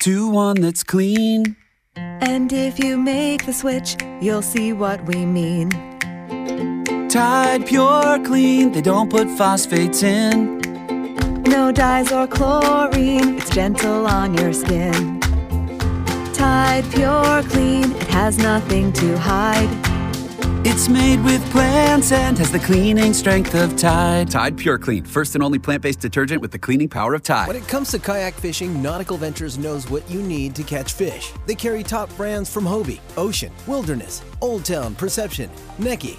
to one that's clean. And if you make the switch, you'll see what we mean. Tide Pure Clean, they don't put phosphates in. No dyes or chlorine, it's gentle on your skin. Tide Pure Clean, it has nothing to hide. It's made with plants and has the cleaning strength of Tide. Tide Pure Clean, first and only plant based detergent with the cleaning power of Tide. When it comes to kayak fishing, Nautical Ventures knows what you need to catch fish. They carry top brands from Hobie, Ocean, Wilderness, Old Town, Perception, Necky,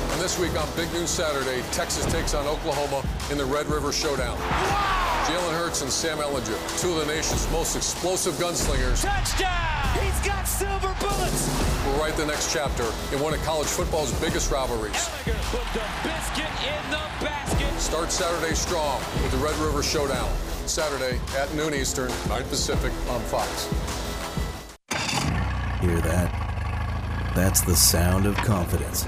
And this week on Big Noon Saturday, Texas takes on Oklahoma in the Red River Showdown. Jalen Hurts and Sam Ehlinger, two of the nation's most explosive gunslingers, Touchdown! He's got silver bullets! We'll write the next chapter in one of college football's biggest rivalries. Ehlinger put the biscuit in the basket. Start Saturday strong with the Red River Showdown. Saturday at noon Eastern, 9 Pacific on Fox. Hear that? That's the sound of confidence.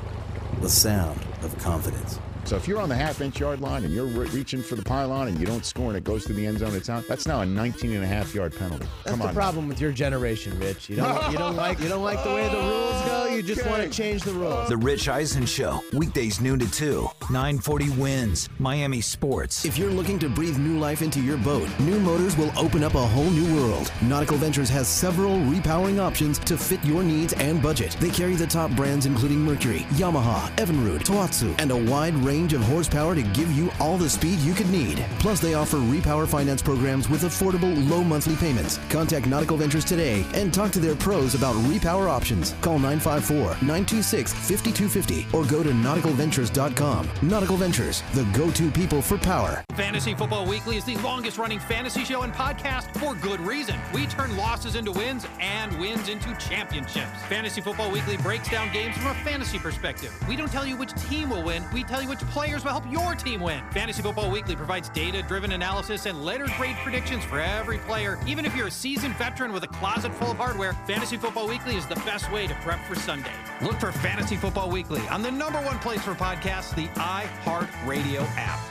the sound of confidence. So if you're on the half inch yard line and you're re- reaching for the pylon and you don't score and it goes to the end zone, it's out. That's now a 19 and a half yard penalty. That's Come the on. problem with your generation, Rich. You don't you don't like you don't like the way the rules go. You just want to change the rules. The Rich Eisen Show, weekdays noon to 2, 940 wins, Miami Sports. If you're looking to breathe new life into your boat, New Motors will open up a whole new world. Nautical Ventures has several repowering options to fit your needs and budget. They carry the top brands including Mercury, Yamaha, Evinrude, Tohatsu, and a wide range of horsepower to give you all the speed you could need. Plus, they offer repower finance programs with affordable low monthly payments. Contact Nautical Ventures today and talk to their pros about repower options. Call 954-926-5250 or go to nauticalventures.com. Nautical Ventures, the go-to people for power. Fantasy Football Weekly is the longest running fantasy show and podcast for good reason. We turn losses into wins and wins into championships. Fantasy Football Weekly breaks down games from a fantasy perspective. We don't tell you which team will win, we tell you which players will help your team win. Fantasy Football Weekly provides data driven analysis and letter grade predictions for every player. Even if you're a seasoned veteran with a closet full of hardware, Fantasy Football Weekly is the best way to prep for Sunday. Look for Fantasy Football Weekly on the number one place for podcasts, the iHeartRadio app.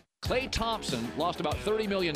Klay Thompson lost about $30 million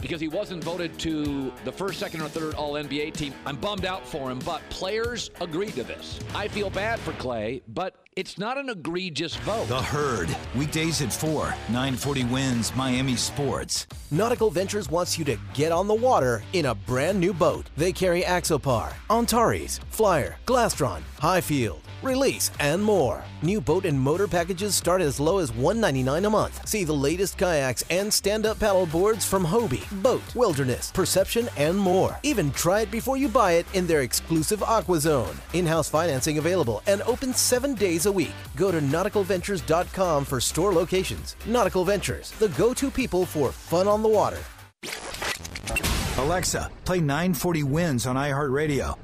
because he wasn't voted to the first, second, or third All NBA team. I'm bummed out for him, but players agreed to this. I feel bad for Clay, but it's not an egregious vote. The Herd, weekdays at 4, 940 wins, Miami Sports. Nautical Ventures wants you to get on the water in a brand new boat. They carry Axopar, Antares, Flyer, Glastron, Highfield, Release, and more. New boat and motor packages start as low as 199 a month. See the latest kayaks and stand-up paddle boards from Hobie, Boat, Wilderness, Perception, and more. Even try it before you buy it in their exclusive Aqua Zone. In-house financing available and open seven days a week. Go to nauticalventures.com for store locations. Nautical Ventures, the go-to people for fun on the water. Alexa, play 940 wins on iHeartRadio.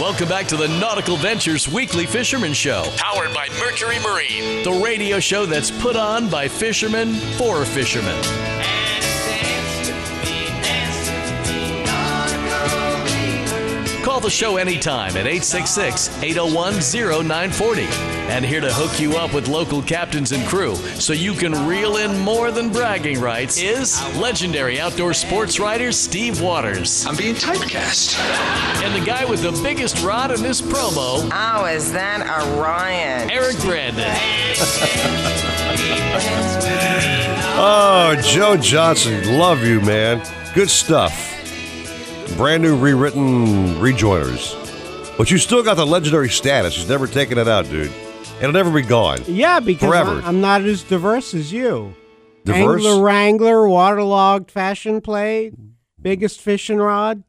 Welcome back to the Nautical Ventures Weekly Fisherman Show, powered by Mercury Marine, the radio show that's put on by fishermen for fishermen. Call the show anytime at 866 801 0940. And here to hook you up with local captains and crew so you can reel in more than bragging rights is legendary outdoor sports writer Steve Waters. I'm being typecast. And the guy with the biggest rod in this promo, Oh, is that Orion? Eric Brandon. Oh, Joe Johnson, love you, man. Good stuff. Brand new rewritten rejoiners. But you still got the legendary status. He's never taken it out, dude. It'll never be gone. Yeah, because Forever. I- I'm not as diverse as you. Diverse? Angler Wrangler, waterlogged fashion plate, biggest fishing rod.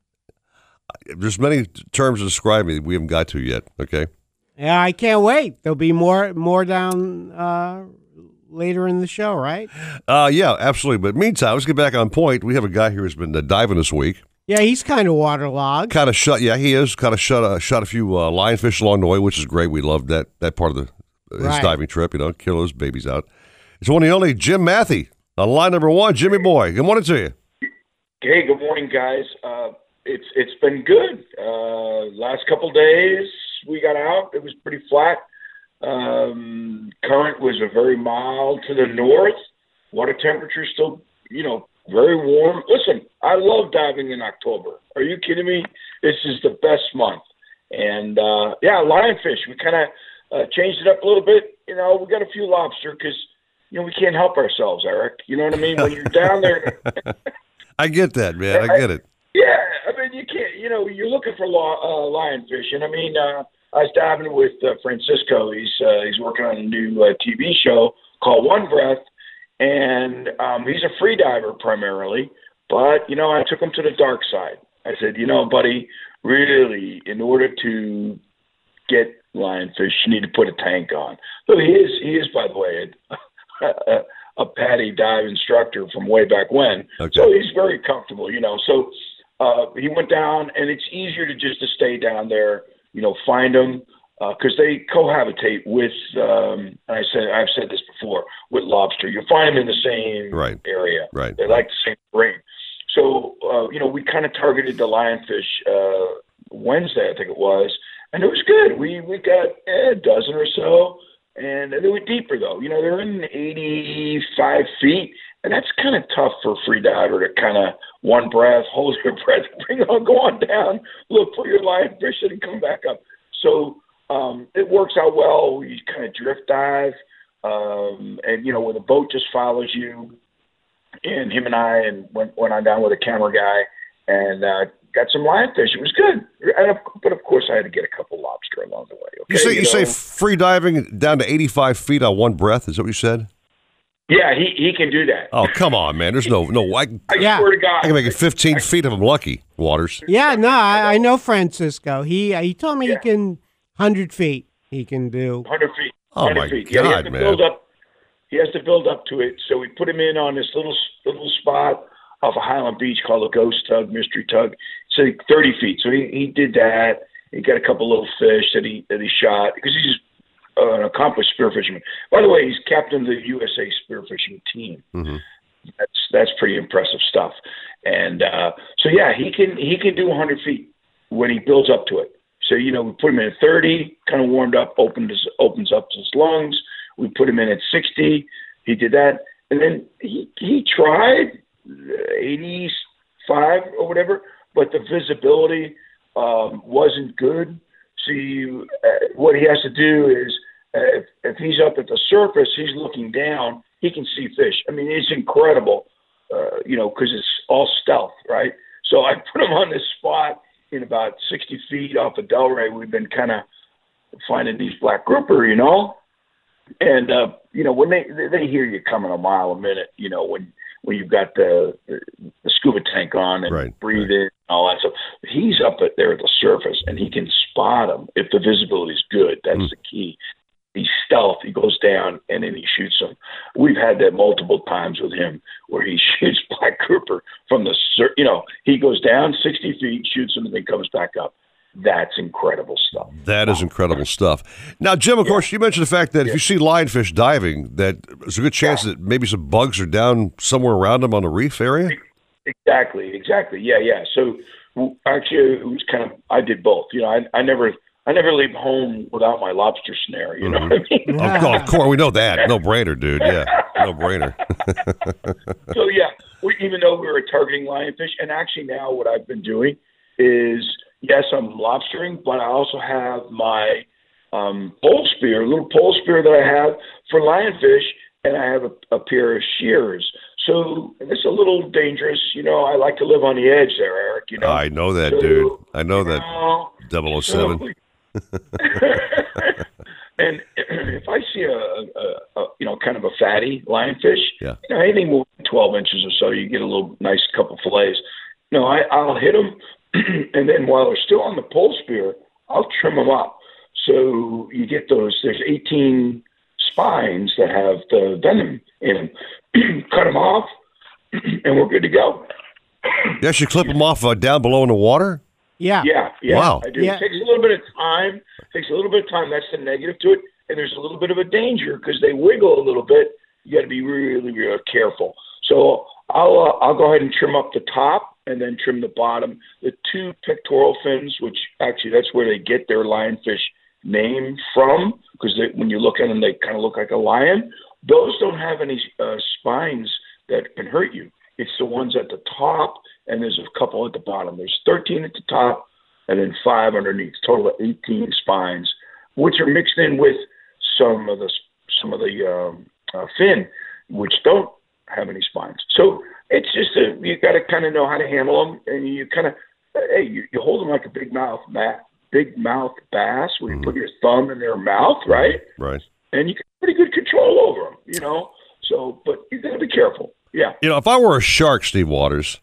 There's many terms to describe me that we haven't got to yet, okay? Yeah, I can't wait. There'll be more more down uh, later in the show, right? Uh, yeah, absolutely. But meantime, let's get back on point. We have a guy here who's been uh, diving this week. Yeah, he's kind of waterlogged. Kind of shut, yeah, he is. Kind of shut, uh, shot a few uh, lionfish along the way, which is great. We love that that part of the his Right. diving trip. You know, kill those babies out. It's one and only Jim Mathie on line number one. Jimmy boy, good morning to you. Hey, good morning, guys. Uh, it's it's been good. Uh, last couple days we got out. It was pretty flat. Um, current was a very mild to the north. Water temperature still, you know, very warm. Listen, I love diving in October. Are you kidding me? This is the best month. And uh, yeah, lionfish. We kind of uh, changed it up a little bit. You know, we got a few lobster because you know we can't help ourselves, Eric. You know what I mean? When you're down there. [LAUGHS] [LAUGHS] I get that, man. I get it. Yeah, I mean, you can't. You know, you're looking for law, uh, lionfish, and I mean, uh, I was diving with uh, Francisco. He's uh, he's working on a new uh, TV show called One Breath, and um, he's a free diver primarily. But you know, I took him to the dark side. I said, you know, buddy, really, in order to get lionfish, you need to put a tank on. So he is, he is, by the way, a, [LAUGHS] a, a PADI dive instructor from way back when. Okay. So he's very comfortable, you know. So uh, he went down, and it's easier to just to stay down there, you know, find them because they cohabitate with. Um, I said I've said this before with lobster. You find them in the same Right. area. Right. They like the same ring. So uh, you know, we kind of targeted the lionfish uh, Wednesday, I think it was, and it was good. We we got eh, a dozen or so, and they were deeper though. You know, they're in 85 feet, and that's kind of tough for a free diver to kind of one breath, [LAUGHS] hold your breath, bring on, go on down, look for your lionfish, and come back up. So um, it works out well. You kind of drift dive, um, and you know, where the boat just follows you, and him and I and went went on down with a camera guy and uh, got some lionfish. It was good, and of, but of course I had to get a couple lobster along the way. Okay, You say you, say know? free diving down to 85 feet on one breath. Is that what you said? yeah, he he can do that. Oh come on, man! There's no no. I, I swear to God, I can make it 15 feet if I'm lucky. Waters. Yeah, no, I, I know Francisco. He uh, he told me he can hundred feet. He can do. hundred feet. Oh, 100 my feet. Yeah, he has God, to man. build up. He has to build up to it. So we put him in on this little little spot off of Highland Beach called a ghost tug, mystery tug. So thirty feet. So he he did that. He got a couple little fish that he that he shot because he's uh, an accomplished spearfisherman. By the way, he's captain of the USA spearfishing team. Mm-hmm. That's that's pretty impressive stuff. And uh, so yeah, he can he can do 100 feet when he builds up to it. So you know, we put him in at 30, kind of warmed up, opened his opens up his lungs. We put him in at 60. He did that, and then he he tried 85 or whatever, but the visibility um, wasn't good. See, uh, what he has to do is uh, if, if he's up at the surface, he's looking down. He can see fish. I mean, it's incredible, uh, you know, because it's all stealth, right? So I [LAUGHS] put him on this spot in about 60 feet off of Delray. We've been kind of finding these black grouper, you know, and uh, you know when they they hear you coming a mile a minute, you know when when you've got the the, the scuba tank on and Right, breathing and all that stuff. He's up at there at the surface and he can spot them if the visibility is good. That's Hmm. the key. He's stealth. He goes down and then he shoots them. We've had that multiple times with him where he [LAUGHS] shoots black grouper from the you know he goes down sixty feet, shoots them, and then comes back up. That's incredible stuff. That is incredible stuff. Now, Jim, of course, you mentioned the fact that if you see lionfish diving, that there's a good chance that maybe some bugs are down somewhere around them on the reef area. Exactly, exactly. Yeah, yeah. So actually, it was kind of I did both. You know, I I never I never leave home without my lobster snare. You know what I mean? Of, course, of course, we know that. No brainer, dude. Yeah, no brainer. [LAUGHS] so yeah, we, even though we were targeting lionfish, and actually now what I've been doing is yes, I'm lobstering, but I also have my um, pole spear, a little pole spear that I have for lionfish, and I have a, a pair of shears. So it's a little dangerous, you know. I like to live on the edge there, Eric. You know, I know that, So, dude. I know that. know, 007. [LAUGHS] [LAUGHS] and if I see a, a, a you know kind of a fatty lionfish, Yeah. you know anything more than twelve inches or so, you get a little nice couple fillets. No, I, I'll hit them, [CLEARS THROAT] and then while they're still on the pole spear, I'll trim them up. So you get those. There's 18 spines that have the venom in them. [CLEARS THROAT] Cut them off, [CLEARS THROAT] and we're good to go. You actually clip them off uh, down below in the water. Yeah. Yeah, yeah. Wow. I do. Yeah. It takes a little bit of time. It takes a little bit of time. That's the negative to it. And there's a little bit of a danger because they wiggle a little bit. You got to be really, really careful. So I'll uh, I'll go ahead and trim up the top and then trim the bottom. The two pectoral fins, which actually that's where they get their lionfish name from, because when you look at them, they kind of look like a lion. Those don't have any uh, spines that can hurt you. It's the ones at the top, and there's a couple at the bottom. There's 13 at the top, and then five underneath. Total of 18 spines, which are mixed in with some of the some of the um, uh, fin, which don't have any spines. So it's just a, you got to kind of know how to handle them, and you kind of hey, you, you hold them like a big mouth mat, big mouth bass, where you put your thumb in their mouth, right? Right. And you get pretty good control over them, you know. So, but you got to be careful. Yeah. You know, if I were a shark, Steve Waters,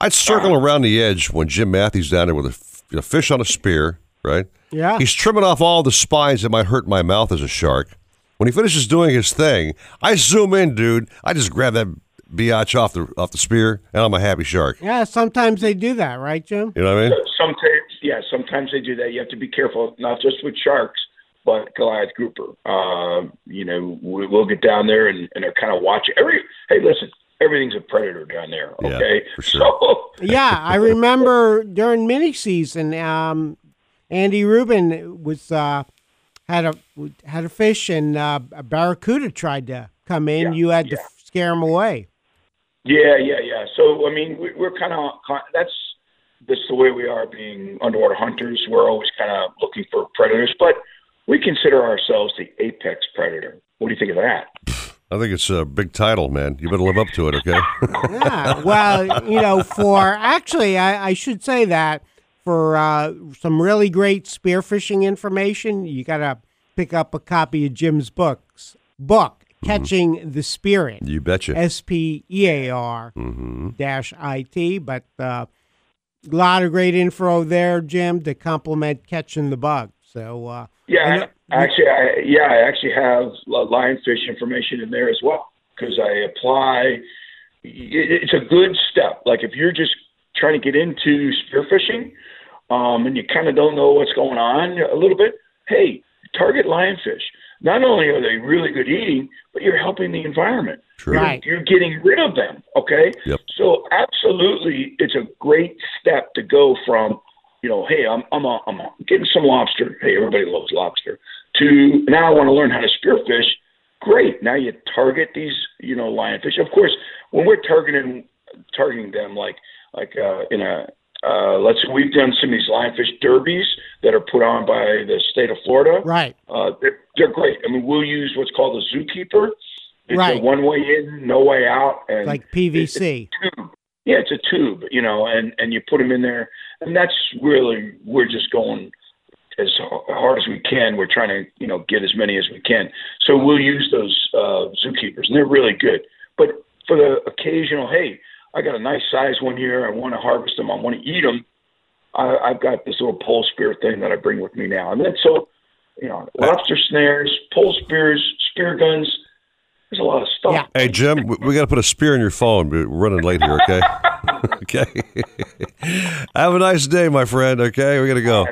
I'd circle around the edge when Jim Mathie's down there with a, you know, fish on a spear, right? Yeah. He's trimming off all the spines that might hurt my mouth as a shark. When he finishes doing his thing, I zoom in, dude. I just grab that biatch off the off the spear, and I'm a happy shark. Yeah, sometimes they do that, right, Jim? You know what I mean? Sometimes, yeah, sometimes they do that. You have to be careful, not just with sharks, but Goliath grouper. Uh, you know, we, we'll get down there and, and they're kind of watching. Every hey, listen, everything's a predator down there. Yeah, Okay, for sure. so [LAUGHS] yeah, I remember during mini season, um, Andy Rubin was uh, had a had a fish, and uh, a barracuda tried to come in. you had to scare him away. Yeah, yeah, yeah. So I mean, we, we're kind of that's that's the way we are being underwater hunters. We're always kind of looking for predators, but we consider ourselves the apex predator. What do you think of that? [LAUGHS] I think it's a big title, man. You better live up to it, okay? [LAUGHS] Yeah, well, you know, for actually, I, I should say that for uh, some really great spearfishing information, you got to pick up a copy of Jim's books book, Catching the Spirit. You betcha. S P E A R Mm-hmm. dash I T. But uh, a lot of great info there, Jim, to complement catching the bug. So uh, Yeah, I, actually, I, yeah, I actually have lionfish information in there as well because I apply. it- It's a good step. Like if you're just trying to get into spearfishing, um, and you kind of don't know what's going on a little bit, hey, target lionfish. Not only are they really good eating, but you're helping the environment. True. You're, Right. you're getting rid of them. Okay. Yep. So absolutely, it's a great step to go from, you know, hey, I'm I'm a, I'm a, getting some lobster. Hey, everybody loves lobster. To now I want to learn how to spearfish. Great. Now you target these, you know, lionfish. Of course, when we're targeting targeting them like like uh, in a uh, let's we've done some of these lionfish derbies that are put on by the state of Florida. Right. Uh, they're, they're great. I mean, we'll use what's called a zookeeper. It's Right. a one way in, no way out, and like PVC. tube. Yeah, it's a tube, you know, and and you put them in there, and that's really we're just going as hard as we can. We're trying to you know get as many as we can. So we'll use those uh, zookeepers, and they're really good. But for the occasional, hey, I got a nice size one here. I want to harvest them. I want to eat them. I, I've got this little pole spear thing that I bring with me now, and then so you know, lobster snares, pole spears, spear guns. There's a lot of stuff. Hey, Jim, we, we got to put a spear in your phone. We're running late here, okay? [LAUGHS] [LAUGHS] okay. [LAUGHS] Have a nice day, my friend, okay? We got to go.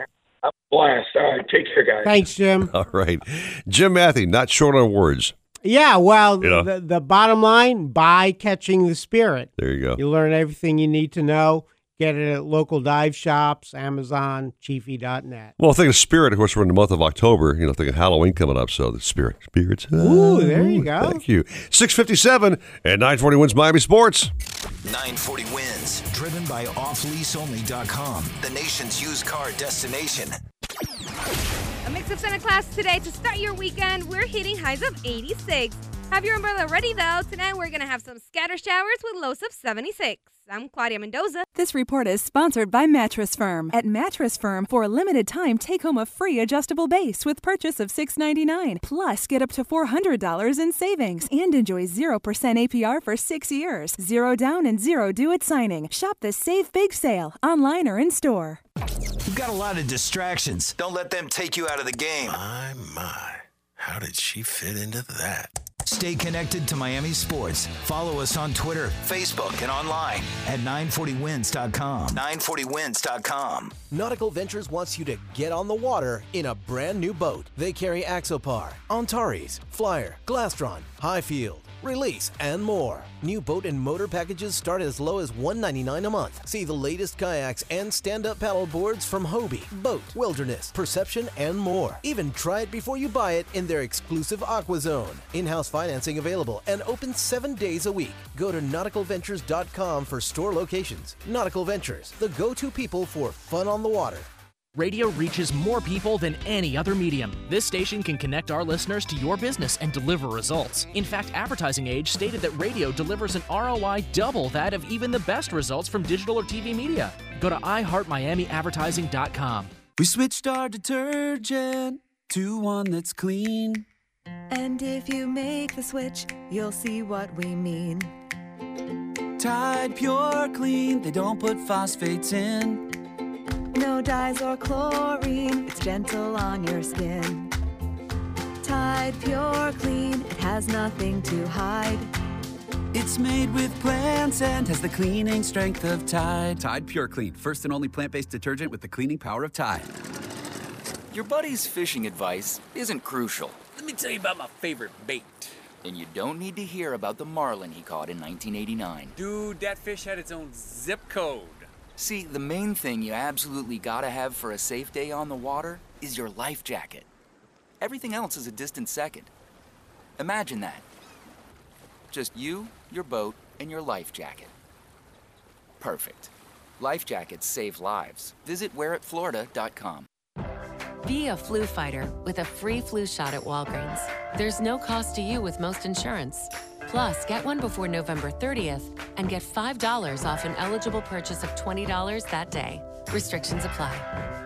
Have a blast. All right, take care, guys. Thanks, Jim. [LAUGHS] All right. Jim Mathie, not short on words. Yeah, well, You know. the, the bottom line by catching the spirit. There you go. You learn everything you need to know. Get it at local dive shops, Amazon, Chiefy.net. Well, thinking of spirit, of course, we're in the month of October. You know, thinking Halloween coming up, so the spirit, spirits. Ooh, there you go. Thank you. Six fifty-seven and nine forty wins Miami Sports. 940 wins, driven by offleaseonly.com, the nation's used car destination. A mix of Santa Claus today to start your weekend. We're hitting highs of 86. Have your umbrella ready though. Tonight we're gonna have some scatter showers with lows of 76. I'm Claudia Mendoza. This report is sponsored by Mattress Firm. At Mattress Firm, for a limited time, take home a free adjustable base with purchase of 699. Plus, get up to $400 in savings and enjoy 0% APR for six years. Zero down and zero due at signing. Shop the Save Big sale online or in store. You've got a lot of distractions. Don't let them take you out of the game. My, my. How did she fit into that? Stay connected to Miami sports. Follow us on Twitter, Facebook, and online at 940wins.com. 940wins.com. Nautical Ventures wants you to get on the water in a brand new boat. They carry Axopar, Antares, Flyer, Glastron, Highfield, Release, and more. New boat and motor packages start as low as 199 a month. See the latest kayaks and stand-up paddle boards from Hobie, Boat, Wilderness, Perception, and more. Even try it before you buy it in their exclusive Aqua Zone. In-house financing available and open seven days a week. Go to nauticalventures.com for store locations. Nautical Ventures, the go-to people for fun on the water. Radio reaches more people than any other medium. This station can connect our listeners to your business and deliver results. In fact, Advertising Age stated that radio delivers an ROI double that of even the best results from digital or TV media. Go to iHeartMiamiAdvertising.com. We switched our detergent to one that's clean. And if you make the switch, you'll see what we mean. Tide Pure Clean, they don't put phosphates in. No dyes or chlorine, it's gentle on your skin. Tide Pure Clean, it has nothing to hide. It's made with plants and has the cleaning strength of Tide. Tide Pure Clean, first and only plant based detergent with the cleaning power of Tide. Your buddy's fishing advice isn't crucial. Let me tell you about my favorite bait. And you don't need to hear about the marlin he caught in 1989. Dude, that fish had its own zip code. See, the main thing you absolutely gotta have for a safe day on the water is your life jacket. Everything else is a distant second. Imagine that. Just you, your boat, and your life jacket. Perfect. Life jackets save lives. Visit wearitflorida.com. Be a flu fighter with a free flu shot at Walgreens. There's no cost to you with most insurance. Plus, get one before November 30th and get $5 off an eligible purchase of $20 that day. Restrictions apply.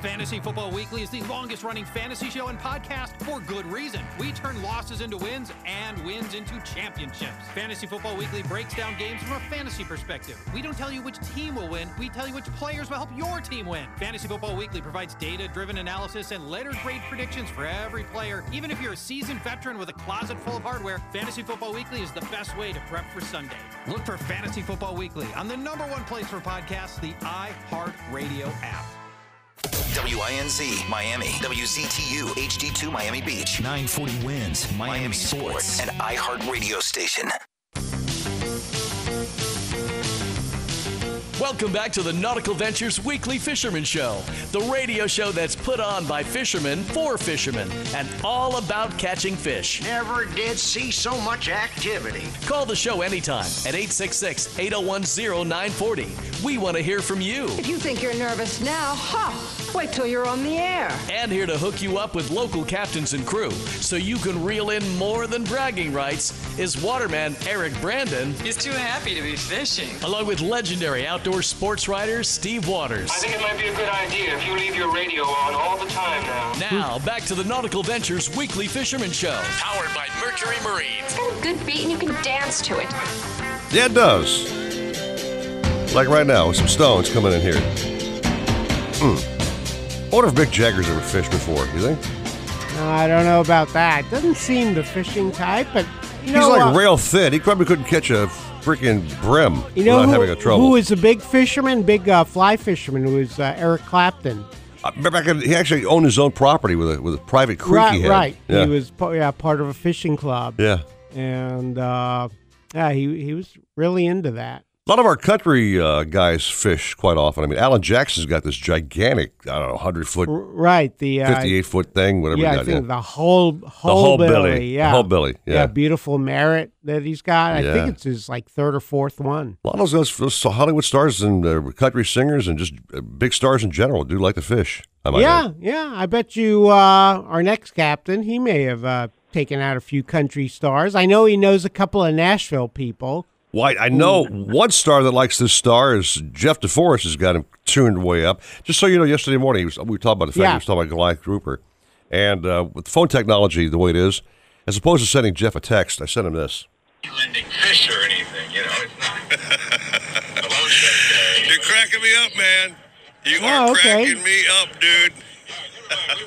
Fantasy Football Weekly is the longest running fantasy show and podcast for good reason. We turn losses into wins and wins into championships. Fantasy Football Weekly breaks down games from a fantasy perspective. We don't tell you which team will win, we tell you which players will help your team win. Fantasy Football Weekly provides data driven analysis and letter grade predictions for every player. Even if you're a seasoned veteran with a closet full of hardware, Fantasy Football Weekly is the best way to prep for Sunday. Look for Fantasy Football Weekly on the number one place for podcasts, the iHeartRadio app. WINZ Miami, WZTU HD2 Miami Beach, 940 wins Miami, Sports, and iHeart Radio Station. Welcome back to the Nautical Ventures Weekly Fisherman Show, the radio show that's put on by fishermen for fishermen and all about catching fish. Never did see so much activity. Call the show anytime at 866 801 0940. We want to hear from you. If you think you're nervous now, ha! Wait till you're on the air. And here to hook you up with local captains and crew so you can reel in more than bragging rights is waterman Eric Brandon. He's too happy to be fishing. Along with legendary outdoor sports writer Steve Waters. I think it might be a good idea if you leave your radio on all the time now. Now, back to the Nautical Ventures Weekly Fisherman Show. Powered by Mercury Marine. It's got a good beat and you can dance to it. Yeah, it does. Like right now, with some stones coming in here. Hmm. I wonder if Mick Jagger's ever fished before. You think? I don't know about that. Doesn't seem the fishing type, but you He's like uh, rail thin. He probably couldn't catch a freaking brim you know without who, having a trouble. who was a big fisherman, big uh, fly fisherman, who was uh, Eric Clapton. Remember back in, he actually owned his own property with a with a private creek right, he had. right. Yeah. He was yeah part of a fishing club. Yeah. and uh, yeah, he he was really into that. A lot of our country uh, guys fish quite often. I mean, Alan Jackson's got this gigantic, I don't know, hundred foot, right. The uh, fifty-eight foot thing, whatever. yeah, he I got, think yeah. the whole whole, whole billy, billy. yeah, The whole billy, yeah. beautiful merit that he's got. I Yeah. think it's his like third or fourth one. A lot of those, those Hollywood stars and uh, country singers and just uh, big stars in general do like to fish. I might yeah, add. yeah. I bet you uh, our next captain, he may have uh, taken out a few country stars. I know he knows a couple of Nashville people. Why? I know one star that likes this star is Jeff DeForest has got him tuned way up. Just so you know, yesterday morning he was, we talked about the fact Yeah. he was talking about Goliath Grouper, and uh, with phone technology the way it is, as opposed to sending Jeff a text, I sent him this. Lending fish or anything, you know. It's not. [LAUGHS] You're cracking me up, man. You Oh, are okay. cracking me up, dude.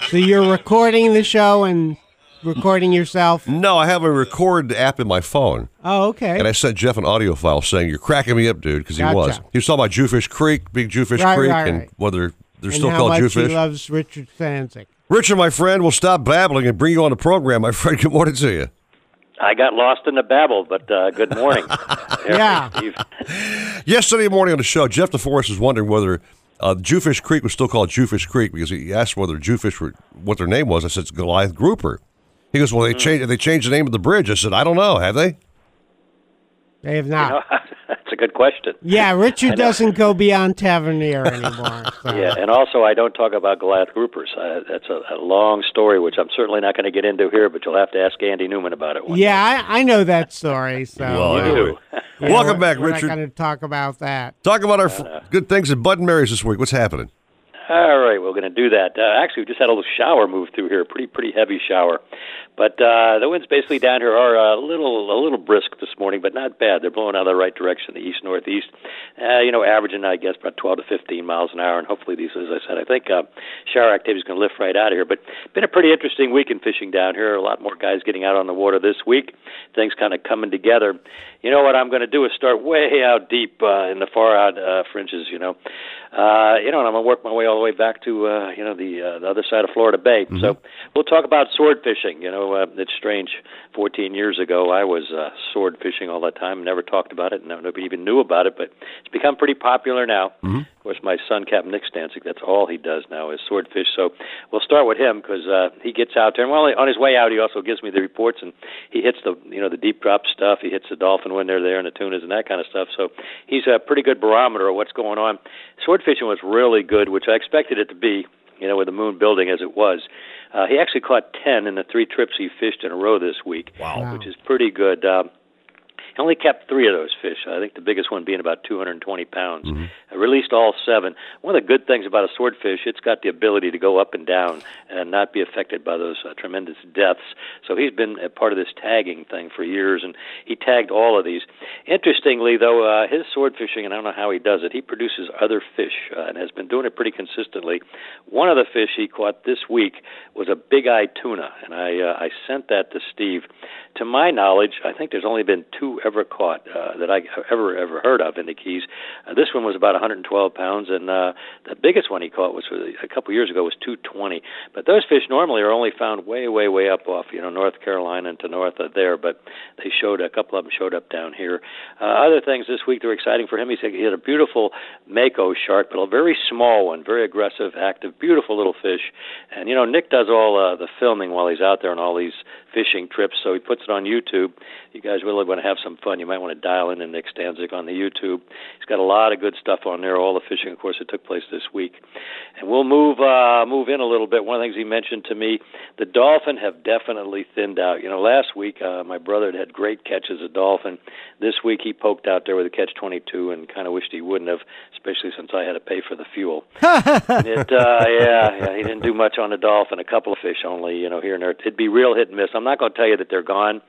So you're recording the show and recording yourself. No, I have a record app in my phone. Oh, okay. And I sent Jeff an audio file saying, You're cracking me up, dude, because he Gotcha. was. He was talking about Jewfish Creek, Big Jewfish Right, Creek, right, and right. whether they're and still how called much Jewfish. He loves Richard Stanczyk. Richard, my friend, will stop babbling and bring you on the program. My [LAUGHS] friend, good morning to you. I got lost in the babble, but uh, good morning. [LAUGHS] Yeah. Steve. Yesterday morning on the show, Jeff DeForest was wondering whether uh, Jewfish Creek was still called Jewfish Creek because he asked whether Jewfish were what their name was. I said it's Goliath Grouper. He goes, "Well, they changed they changed the name of the bridge." I said, "I don't know. Have they?" They have You not. know, [LAUGHS] that's a good question. Yeah, Richard doesn't go beyond Tavernier anymore. So. [LAUGHS] Yeah, and also I don't talk about Goliath groupers. Uh, that's a, a long story, which I'm certainly not going to get into here. But you'll have to ask Andy Newman about it. One yeah, I, I, know that story. So [LAUGHS] well, you do. Yeah, Welcome we're, back, we're Richard. Not going to talk about that. Talk about our f- good things at Bud and Mary's this week. What's happening? All right, we're going to do that. Uh, actually, we just had a little shower move through here, pretty pretty heavy shower. But uh, the winds basically down here are a little a little brisk this morning, but not bad. They're blowing out of the right direction, the east northeast. Uh, you know, averaging I guess about 12 to 15 miles an hour, and hopefully these, as I said, I think uh, shower activity is going to lift right out of here. But been a pretty interesting week in fishing down here. A lot more guys getting out on the water this week. Things kind of coming together. You know what I'm going to do is start way out deep uh, in the far out uh, fringes. You know, uh, you know, and I'm going to work my way all the way back to uh, you know the uh, the other side of Florida Bay. Mm-hmm. So we'll talk about sword fishing. You know, uh, it's strange. 14 years ago, I was uh, sword fishing all the time. Never talked about it. And nobody even knew about it, but it's become pretty popular now. Mm-hmm. Of course, my son, Captain Nick Stanczyk, that's all he does now is swordfish. So we'll start with him because uh, he gets out there, and while on his way out, he also gives me the reports, and he hits the you know the deep drop stuff. He hits the dolphin when they're there, and the tunas and that kind of stuff. So he's a pretty good barometer of what's going on. Sword fishing was really good, which I expected it to be. You know, with the moon building as it was. Uh, he actually caught 10 in the three trips he fished in a row this week, wow. which is pretty good. Um, he only kept three of those fish. I think the biggest one being about 220 pounds. Mm-hmm. I released all seven. One of the good things about a swordfish, it's got the ability to go up and down and not be affected by those uh, tremendous depths. So he's been a part of this tagging thing for years, and he tagged all of these. Interestingly, though, uh, his sword fishing, and I don't know how he does it, he produces other fish uh, and has been doing it pretty consistently. One of the fish he caught this week was a big-eyed tuna, and I uh, I sent that to Steve. To my knowledge, I think there's only been two ever caught uh, that I ever ever heard of in the Keys. Uh, this one was about 112 pounds, and uh, the biggest one he caught was a couple years ago was 220. But those fish normally are only found way way way up off you know North Carolina and to north of there. But they showed a couple of them showed up down here. Uh, other things this week that were exciting for him. He said he had a beautiful mako shark, but a very small one, very aggressive, active, beautiful little fish. And you know Nick does all uh, the filming while he's out there on all these fishing trips, so he puts it on YouTube. You guys really want to have some fun. You might want to dial in to Nick Stanczyk on the YouTube. He's got a lot of good stuff on there. All the fishing, of course, that took place this week. And we'll move uh, move in a little bit. One of the things he mentioned to me, the dolphin have definitely thinned out. You know, last week uh, my brother had, had great catches of dolphin. This week he poked out there with a catch 22 and kind of wished he wouldn't have, especially since I had to pay for the fuel. [LAUGHS] it, uh, yeah, yeah, he didn't do much on the dolphin. A couple of fish only, you know, here and there. It'd be real hit and miss. I'm not going to tell you that they're gone,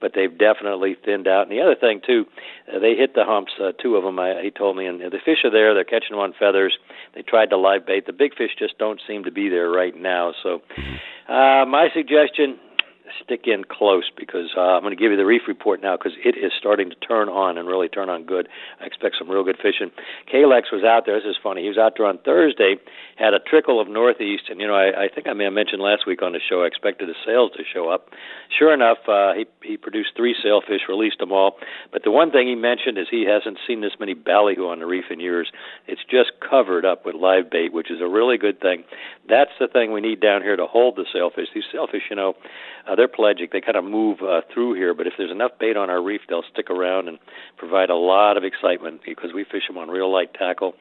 but they've definitely thinned out. And the other thing too, uh, they hit the humps. Uh, two of them, I, he told me, and the fish are there. They're catching them on feathers. They tried to live bait. The big fish just don't seem to be there right now. So, uh, my suggestion: stick in close because uh, I'm going to give you the reef report now because it is starting to turn on and really turn on good. I expect some real good fishing. Kalex was out there. This is funny. He was out there on Thursday, had a trickle of northeast, and you know I, I think I may have mentioned last week on the show I expected the sails to show up. Sure enough, uh, he he produced three sailfish, released them all. But the one thing he mentioned is he hasn't seen this many ballyhoo on the reef in years. It's just covered up with live bait, which is a really good thing. That's the thing we need down here to hold the sailfish. These sailfish, you know, uh, they're pelagic. They kind of move uh, through here, but if there's enough bait on our reef, they'll stick around and provide a lot of excitement because we fish them on real light tackle.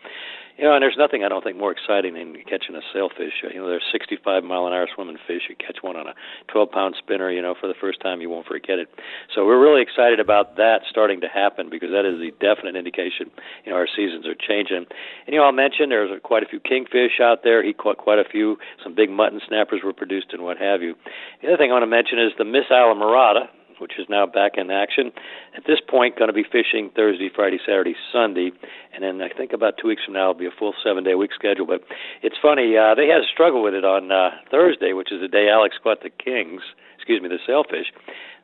You know, and there's nothing I don't think more exciting than catching a sailfish. You know, they're 65 mile an hour swimming fish. You catch one on a 12 pound spinner. You know, for the first time, you won't forget it. So we're really excited about that starting to happen because that is the definite indication. You know, our seasons are changing. And you know, I'll mention there's quite a few kingfish out there. He caught quite a few. Some big mutton snappers were produced and what have you. The other thing I want to mention is the Miss Islamorada, which is now back in action. At this point, going to be fishing Thursday, Friday, Saturday, Sunday, and then I think about two weeks from now it'll be a full seven-day week schedule. But it's funny, uh, they had a struggle with it on uh, Thursday, which is the day Alex caught the kings, excuse me, the sailfish.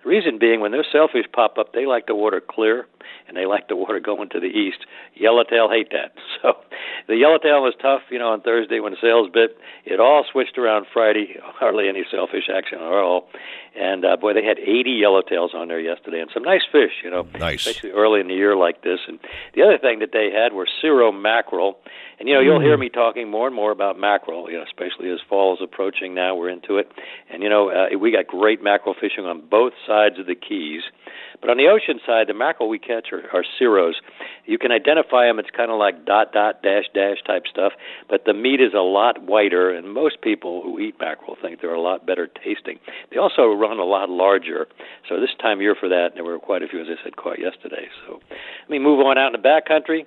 The reason being, when those sailfish pop up, they like the water clear and they like the water going to the east. Yellowtail hate that. [LAUGHS] So the yellowtail was tough, you know, on Thursday when the sails bit. It all switched around Friday. [LAUGHS] Hardly any sailfish action at all. And uh, boy, they had 80 yellowtails on there yesterday, and some nice fish, you know, nice. especially early in the year like this. And the other thing that they had were cero mackerel. And you know, you'll hear me talking more and more about mackerel, you know, especially as fall is approaching. Now we're into it, and you know, uh, we got great mackerel fishing on both sides of the Keys. But on the ocean side, the mackerel we catch are, are ceros. You can identify them. It's kind of like dot dot dash dash type stuff, but the meat is a lot whiter, and most people who eat mackerel think they're a lot better tasting. They also run a lot larger. So this time of year for that, there were quite a few, as I said, caught yesterday. So let me move on out in the back country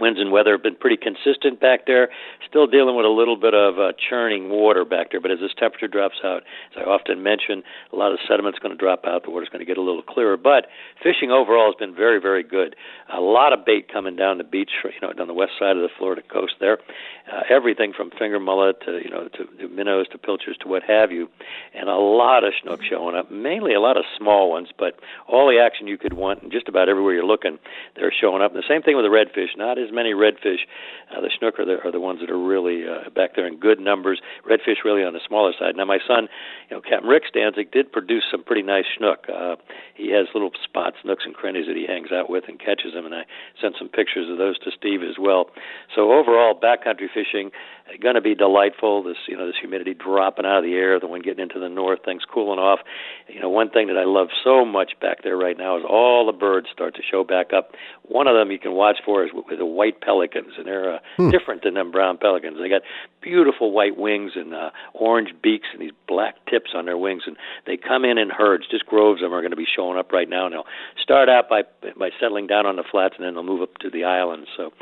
winds and weather have been pretty consistent back there. Still dealing with a little bit of uh, churning water back there, but as this temperature drops out, as I often mention, a lot of sediment's going to drop out. The water's going to get a little clearer. But fishing overall has been very, very good. A lot of bait coming down the beach, you know, down the west side of the Florida coast there. Uh, everything from finger mullet to you know to, to minnows to pilchards to what have you, and a lot of snook showing up. Mainly a lot of small ones, but all the action you could want, and just about everywhere you're looking, they're showing up. And the same thing with the redfish. Not many redfish. Uh, the snook are the, are the ones that are really uh, back there in good numbers. Redfish really on the smaller side. Now my son, you know, Captain Rick Stanczyk did produce some pretty nice snook. Uh, he has little spots, nooks and crannies that he hangs out with and catches them, and I sent some pictures of those to Steve as well. So overall, backcountry fishing going to be delightful. This you know this humidity dropping out of the air, the wind getting into the north, things cooling off. You know one thing that I love so much back there right now is all the birds start to show back up. One of them you can watch for is with, the white pelicans, and they're uh, hmm. different than them brown pelicans. They got beautiful white wings and uh, orange beaks and these black tips on their wings, and they come in in herds. Just groves of them are going to be showing up right now. And they'll start out by by settling down on the flats, and then they'll move up to the islands. So,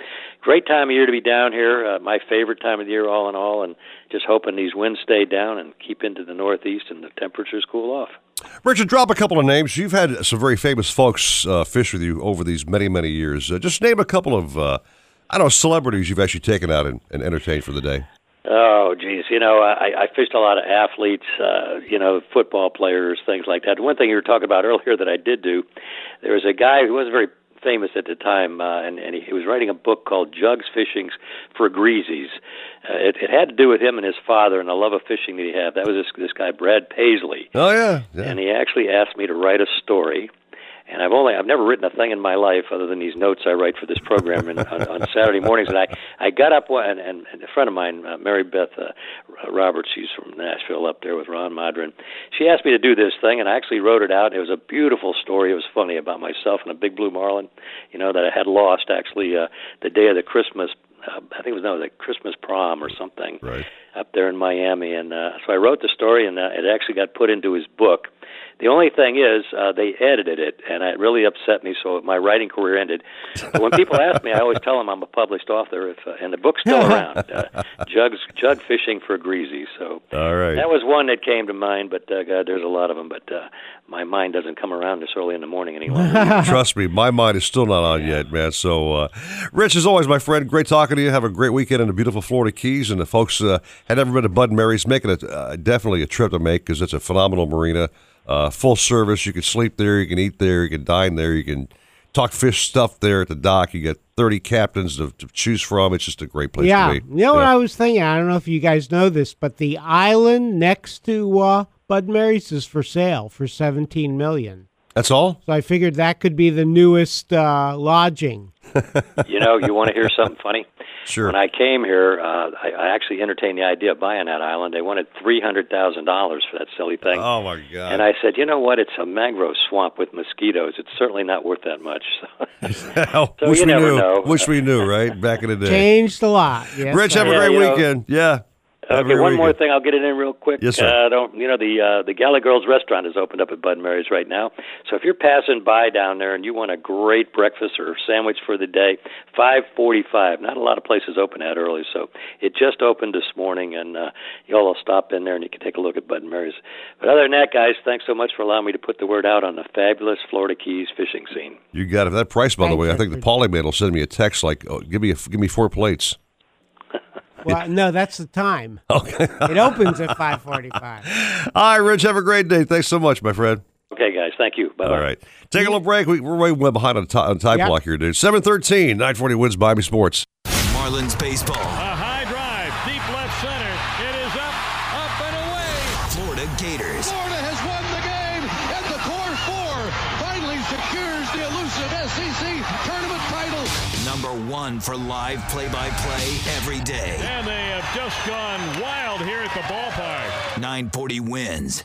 great time of year to be down here. Uh, my favorite time of the year, all in all, and just hoping these winds stay down and keep into the northeast and the temperatures cool off. Richard, drop a couple of names. You've had some very famous folks uh, fish with you over these many, many years. Uh, just name a couple of, uh, I don't know, celebrities you've actually taken out and, and entertained for the day. Oh, geez. You know, I, I fished a lot of athletes, uh, you know, football players, things like that. One thing you were talking about earlier that I did do, there was a guy who wasn't very famous at the time, uh, and, and he, he was writing a book called Jugs Fishings for Greasies. Uh, it, it had to do with him and his father and the love of fishing that he had. That was this this guy Brad Paisley. Oh yeah, yeah. And he actually asked me to write a story and I've only I've never written a thing in my life other than these notes I write for this program and, on, on Saturday mornings. And I I got up one, and, and, a friend of mine, uh, Mary Beth uh, Roberts, she's from Nashville up there with Ron Madron. She asked me to do this thing, and I actually wrote it out. It was a beautiful story. It was funny about myself and a big blue marlin, you know, that I had lost actually uh, the day of the Christmas uh, I think it was no, like Christmas prom or something right. up there in Miami, and uh, so I wrote the story, and uh, it actually got put into his book. The only thing is, uh, they edited it, and it really upset me. So my writing career ended. But when people ask me, I always tell them I'm a published author, if, uh, and the book's still around. [LAUGHS] Uh, Jugs, jug fishing for greasy. So all right, that was one that came to mind. But uh, God, there's a lot of them. But uh, my mind doesn't come around this early in the morning anymore. [LAUGHS] [LAUGHS] Trust me, my mind is still not on yeah. yet, man. So, uh, Rich, as always, my friend, great talking to you. Have a great weekend in the beautiful Florida Keys. And the folks uh, had never been to Bud and Mary's, making it uh, definitely a trip to make because it's a phenomenal marina uh, full service. You can sleep there, you can eat there, you can dine there, you can talk fish stuff there at the dock. You get 30 captains to, to choose from. It's just a great place yeah. to be. You know yeah. what I was thinking? I don't know if you guys know this, but the island next to uh, Bud Mary's is for sale for 17 million. That's all? So I figured that could be the newest uh, lodging. You know, you want to hear something funny? [LAUGHS] Sure. When I came here, uh, I, I actually entertained the idea of buying that island. They wanted three hundred thousand dollars for that silly thing. Oh my god! And I said, you know what? It's a mangrove swamp with mosquitoes. It's certainly not worth that much. [LAUGHS] So, [LAUGHS] so wish you we never knew. know. Wish we knew, right? Back in the day. Changed a lot. Yes, Rich, have a Yeah, great know- weekend. yeah. Have a Okay, great one more weekend. thing. I'll get it in real quick. Yes, sir. Uh, don't you know the uh, the Gala Girls restaurant is opened up at Bud and Mary's right now. So if you're passing by down there and you want a great breakfast or sandwich for the day, five forty-five. Not a lot of places open that early, so it just opened this morning, and uh, y'all will stop in there and you can take a look at Bud and Mary's. But other than that, guys, thanks so much for allowing me to put the word out on the fabulous Florida Keys fishing scene. You got it. That price, by the Thanks, way, I think the Richard. Polymate will send me a text like, oh, "Give me a, give me four plates." Well, no, that's the time. [LAUGHS] Okay. It opens at 5:45. All right, Rich. Have a great day. Thanks so much, my friend. Okay, guys, thank you. Bye. All right. Take a little break. We, we're way well behind on, ti- on time Yep. clock here, dude. 713, 940 wins by me sports. Marlins baseball. One for live play-by-play every day. And they have just gone wild here at the ballpark. 940 wins.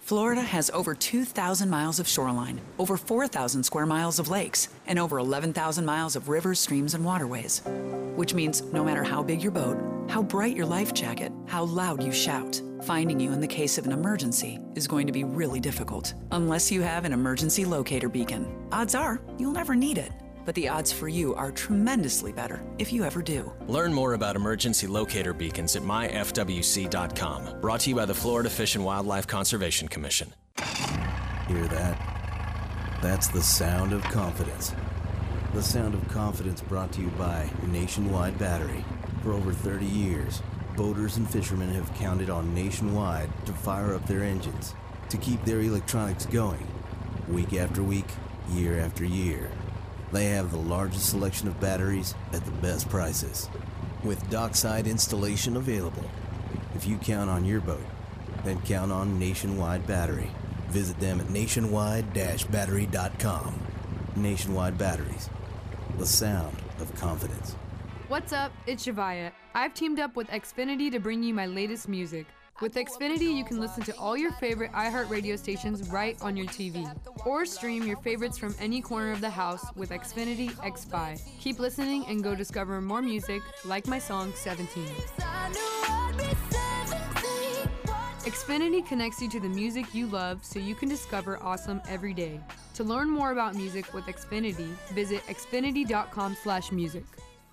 Florida has over 2,000 miles of shoreline, over 4,000 square miles of lakes, and over 11,000 miles of rivers, streams, and waterways. Which means no matter how big your boat, how bright your life jacket, how loud you shout, finding you in the case of an emergency is going to be really difficult. Unless you have an emergency locator beacon. Odds are you'll never need it. But the odds for you are tremendously better if you ever do. Learn more about emergency locator beacons at myfwc.com. Brought to you by the Florida Fish and Wildlife Conservation Commission. Hear that? That's the sound of confidence. The sound of confidence brought to you by Nationwide Battery. For over 30 years, boaters and fishermen have counted on Nationwide to fire up their engines, to keep their electronics going, week after week, year after year. They have the largest selection of batteries at the best prices, with dockside installation available. If you count on your boat, then count on Nationwide Battery. Visit them at nationwide-battery.com. Nationwide Batteries, the sound of confidence. What's up? It's Shavaya. I've teamed up with Xfinity to bring you my latest music. With Xfinity, you can listen to all your favorite iHeartRadio stations right on your TV. Or stream your favorites from any corner of the house with Xfinity X5. Keep listening and go discover more music like my song 17. Xfinity connects you to the music you love so you can discover awesome every day. To learn more about music with Xfinity, visit xfinity.com/music.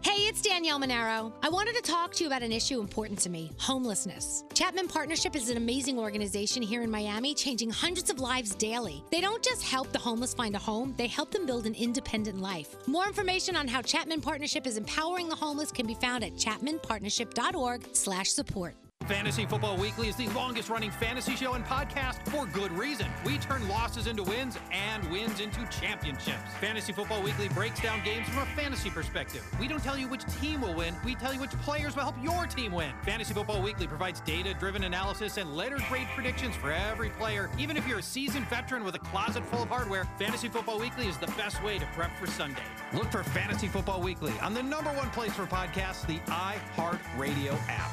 Hey, it's Danielle Monaro. I wanted to talk to you about an issue important to me homelessness. Chapman Partnership is an amazing organization here in Miami, changing hundreds of lives daily. They don't just help the homeless find a home, they help them build an independent life. More information on how Chapman Partnership is empowering the homeless can be found at chapmanpartnership.org/slash support. Fantasy Football Weekly is the longest running fantasy show and podcast for good reason. We turn losses into wins and wins into championships. Fantasy Football Weekly breaks down games from a fantasy perspective. We don't tell you which team will win, we tell you which players will help your team win. Fantasy Football Weekly provides data driven analysis and letter grade predictions for every player. Even if you're a seasoned veteran with a closet full of hardware, Fantasy Football Weekly is the best way to prep for Sunday. Look for Fantasy Football Weekly on the number one place for podcasts, the iHeartRadio app.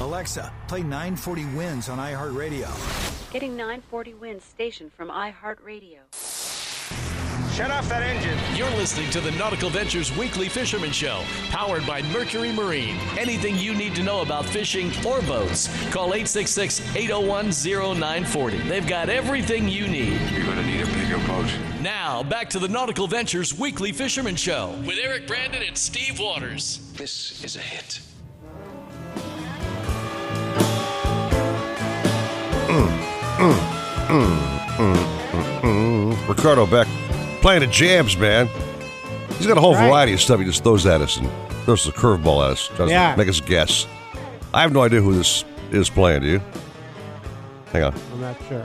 Alexa, play 940 Wins on iHeartRadio. Getting 940 Wins station from iHeartRadio. Shut off that engine. You're listening to the Nautical Ventures Weekly Fisherman Show, powered by Mercury Marine. Anything you need to know about fishing or boats, call 866 801 0940. They've got everything you need. You're going to need a bigger boat. Now, back to the Nautical Ventures Weekly Fisherman Show with Eric Brandon and Steve Waters. This is a hit. Ricardo Beck playing the jams, man. He's got a whole Right. variety of stuff he just throws at us and throws the curveball at us, tries Yeah. to make us guess. I have no idea who this is playing, do you? Hang on. I'm not sure.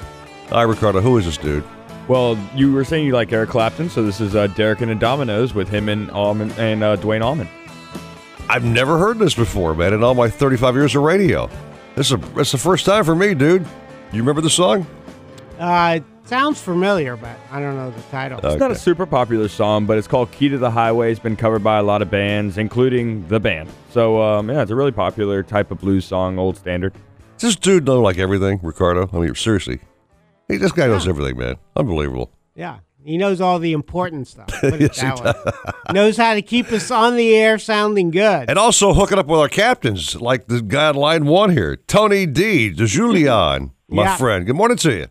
Hi, Ricardo. Who is this dude? Well, you were saying you like Eric Clapton, so this is uh, Derek and the Dominos with him and Almond and uh, Duane Allman. I've never heard this before, man, in all my 35 years of radio. This is a, it's the first time for me, dude. You remember the song? Uh, it Sounds familiar, but I don't know the title. It's not a super popular song, but it's called "Key to the Highway." It's been covered by a lot of bands, including the band. So um, yeah, it's a really popular type of blues song, old standard. Does this dude know like everything, Ricardo? I mean, seriously, hey, this guy knows everything, man. Unbelievable. Yeah, he knows all the important stuff. Put it [LAUGHS] Yes, he that way. [LAUGHS] knows how to keep us on the air sounding good. And also hooking up with our captains, like the guy on line one here, Tony D. DiGiulian, my Yeah. friend. Good morning to you.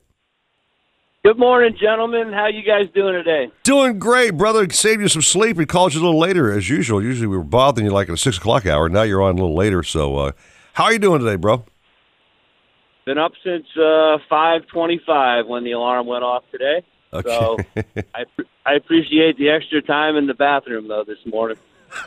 Good morning, gentlemen. How you guys doing today? Doing great, brother. Saved you some sleep. We called you a little later, as usual. Usually we were bothering you like at a six o'clock hour. Now you're on a little later. So, uh, how are you doing today, bro? Been up since uh, five twenty-five when the alarm went off today. So [LAUGHS] I I appreciate the extra time in the bathroom though this morning. [LAUGHS]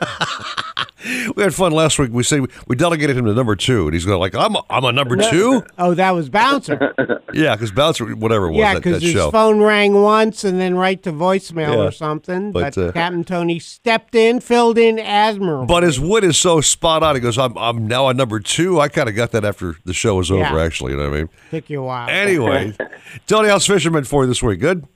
we had fun last week. We say we delegated him to number two, and he's going like, "I'm a, I'm a number two. [LAUGHS] Oh, that was Bouncer. [LAUGHS] yeah, because Bouncer, whatever it was, yeah, that, because that his show. phone rang once and then right to voicemail Yeah. or something. But, But, uh, Captain Tony stepped in, filled in admirably. But his wit is so spot on. He goes, "I'm I'm now a number two. I kind of got that after the show was over. Yeah. Actually, you know what I mean. Took you a while. Anyway, [LAUGHS] Tony, how's fisherman for you this week? Good.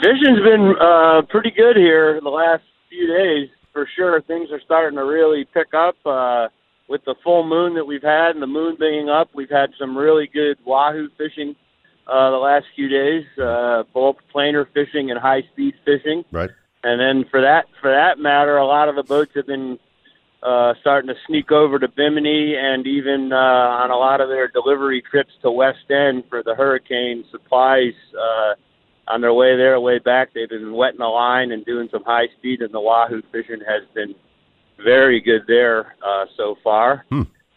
Fishing's been uh, pretty good here the last few days for sure. Things are starting to really pick up uh, with the full moon that we've had and the moon being up. We've had some really good wahoo fishing uh, the last few days, uh, both planer fishing and high speed fishing. Right. And then for that for that matter, a lot of the boats have been uh, starting to sneak over to Bimini and even uh, on a lot of their delivery trips to West End for the hurricane supplies. Uh, on their way there, way back, they've been wetting the line and doing some high speed, and the wahoo fishing has been very good there uh, so far.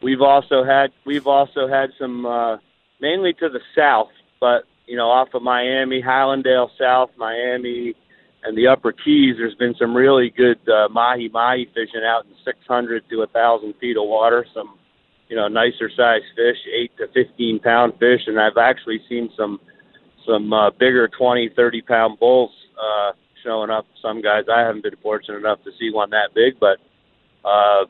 We've also had we've also had some uh, mainly to the south, but you know off of Miami, Hallandale South, Miami, and the Upper Keys. There's been some really good uh, mahi mahi fishing out in 600 to thousand feet of water. Some you know nicer sized fish, eight to 15 pound fish, and I've actually seen some some uh, bigger 20, 30 pound bulls uh, showing up. Some guys I haven't been fortunate enough to see one that big, but uh,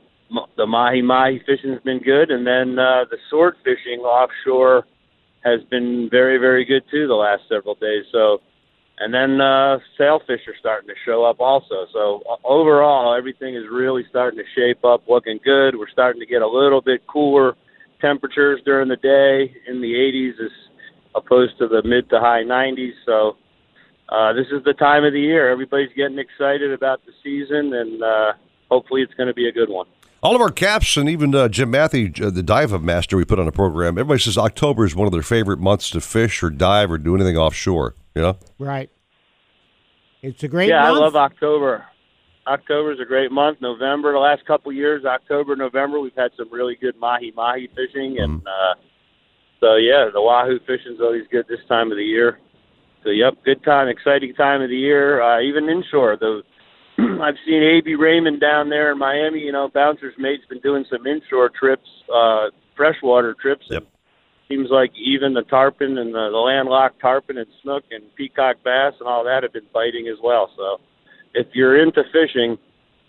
the mahi mahi fishing's been good, and then uh, the sword fishing offshore has been very, very good too the last several days. So, and then uh, sailfish are starting to show up also. So o- overall, everything is really starting to shape up, looking good. We're starting to get a little bit cooler temperatures during the day in the 80s as opposed to the mid to high 90s. So uh, this is the time of the year. Everybody's getting excited about the season, and uh, hopefully it's going to be a good one. All of our caps and even uh, Jim Mathie, uh, the dive of master we put on the program, everybody says October is one of their favorite months to fish or dive or do anything offshore. You know? Right. It's a great yeah, month. I love October. October is a great month. November, the last couple of years, October, November, we've had some really good mahi mahi fishing, and uh, so yeah, the wahoo fishing's always good this time of the year. So yep, good time, exciting time of the year. Uh, even inshore, the [CLEARS THROAT] I've seen A.B. Raymond down there in Miami. You know, Bouncer's mate's been doing some inshore trips, uh, freshwater trips. Yep. Seems like even the tarpon and the, the landlocked tarpon and snook and peacock bass and all that have been biting as well. So if you're into fishing,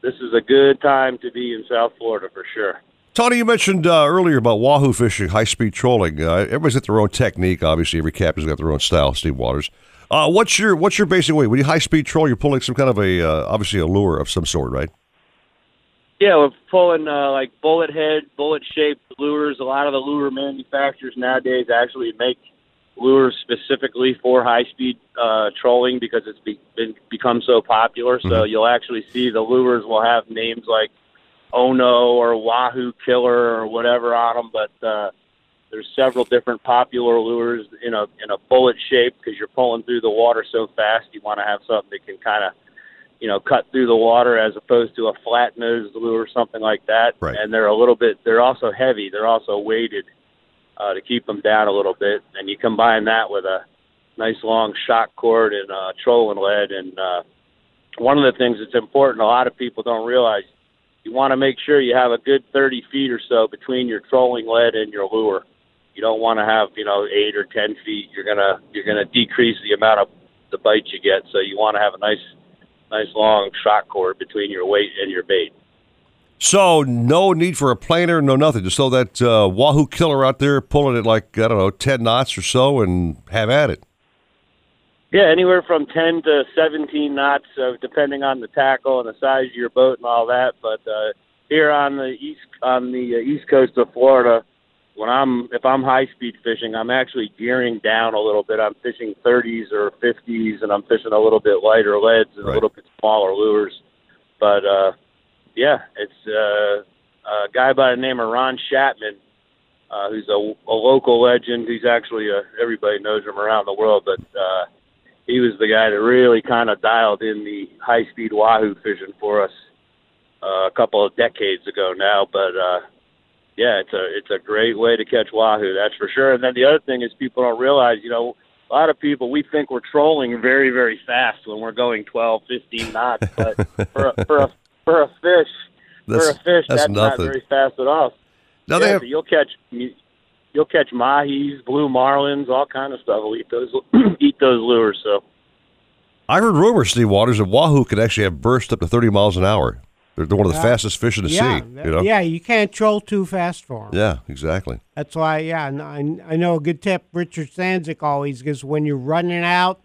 this is a good time to be in South Florida for sure. Tony, you mentioned uh, earlier about wahoo fishing, high speed trolling. Uh, everybody's got their own technique. Obviously, every captain's got their own style. Steve Waters. Uh, what's your what's your basic way? When you high speed troll, you're pulling some kind of a uh, obviously a lure of some sort, right? Yeah, we're pulling uh, like bullet head, bullet shaped lures. A lot of the lure manufacturers nowadays actually make lures specifically for high speed uh, trolling because it's be- been become so popular. So you'll actually see the lures will have names like Ono or Wahoo Killer or whatever on them, but uh, there's several different popular lures in a in a bullet shape because you're pulling through the water so fast. You want to have something that can kind of you know cut through the water as opposed to a flat nosed lure or something like that. Right. And they're a little bit. They're also heavy. They're also weighted uh, to keep them down a little bit. And you combine that with a nice long shock cord and uh, trolling lead. And uh, one of the things that's important, a lot of people don't realize, you want to make sure you have a good 30 feet or so between your trolling lead and your lure. You don't want to have you know eight or 10 feet. You're gonna you're gonna decrease the amount of the bite you get. So you want to have a nice nice long shock cord between your weight and your bait. So no need for a planer, no nothing. Just throw that uh, wahoo killer out there, pulling it like I don't know ten knots or so, and have at it. Yeah, anywhere from 10 to 17 knots, uh, depending on the tackle and the size of your boat and all that. But uh, here on the east on the uh, east coast of Florida, when I'm if I'm high speed fishing, I'm actually gearing down a little bit. I'm fishing 30s or 50s, and I'm fishing a little bit lighter leads and Right. a little bit smaller lures. But uh, yeah, it's uh, a guy by the name of Ron Schatman, uh, who's a, a local legend. He's actually a, everybody knows him around the world, but uh, he was the guy that really kind of dialed in the high speed wahoo fishing for us uh, a couple of decades ago now. But uh, yeah, it's a it's a great way to catch wahoo, that's for sure. And then the other thing is people don't realize, you know, a lot of people we think we're trolling very very fast when we're going 12, 15 knots, [LAUGHS] but for a, for a for a fish for a fish that's that's, not very fast at all. Now yeah, they have- so you'll catch you'll catch mahis, blue marlins, all kind of stuff. will eat those [CLEARS THROAT] eat those lures. So I heard rumors, Steve Waters, that wahoo could actually have burst up to 30 miles an hour. They're, they're one of the Yeah. fastest fish in the yeah, sea. You know? yeah, you can't troll too fast for them. Yeah, exactly. That's why, yeah, and I, I know a good tip Richard Stanczyk always gives when you're running out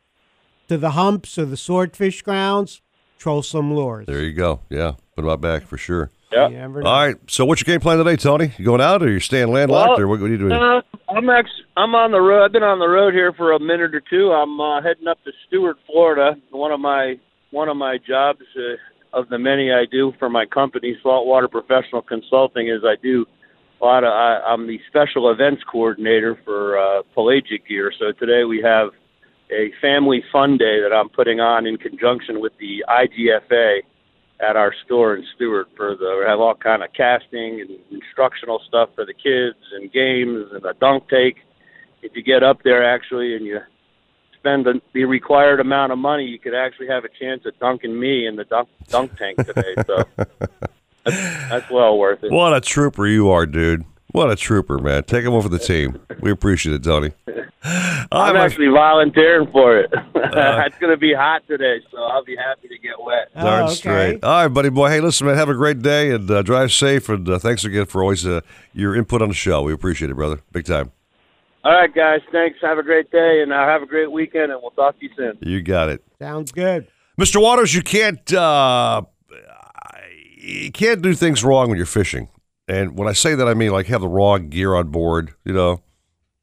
to the humps or the swordfish grounds, troll some lures. There you go. Yeah, put them out back for sure. Yeah. You All never know. right. So, what's your game plan today, Tony? You going out, or you staying landlocked, Well, or what, what are you doing? Uh, I'm actually I'm on the road. I've been on the road here for a minute or two. I'm uh, heading up to Stuart, Florida. One of my one of my jobs uh, of the many I do for my company, Saltwater Professional Consulting, is I do a lot of. I, I'm the special events coordinator for uh, pelagic gear. So today we have a family fun day that I'm putting on in conjunction with the IGFA at our store in Stuart for the we have all kind of casting and instructional stuff for the kids and games and a dunk take. If you get up there actually and you spend the, the required amount of money, you could actually have a chance at dunking me in the dunk dunk tank today. So [LAUGHS] that's, that's well worth it. What a trooper you are, dude. What a trooper, man. Take him over the team. We appreciate it, Tony. [LAUGHS] I'm actually volunteering for it. [LAUGHS] it's going to be hot today, so I'll be happy to get wet. Darn straight. All right, buddy boy. Hey, listen, man. Have a great day and uh, drive safe. And uh, thanks again for always uh, your input on the show. We appreciate it, brother. Big time. All right, guys. Thanks. Have a great day, and uh, have a great weekend, and we'll talk to you soon. You got it. Sounds good. Mr. Waters, you can't uh, you can't do things wrong when you're fishing. And when I say that, I mean like have the wrong gear on board. You know,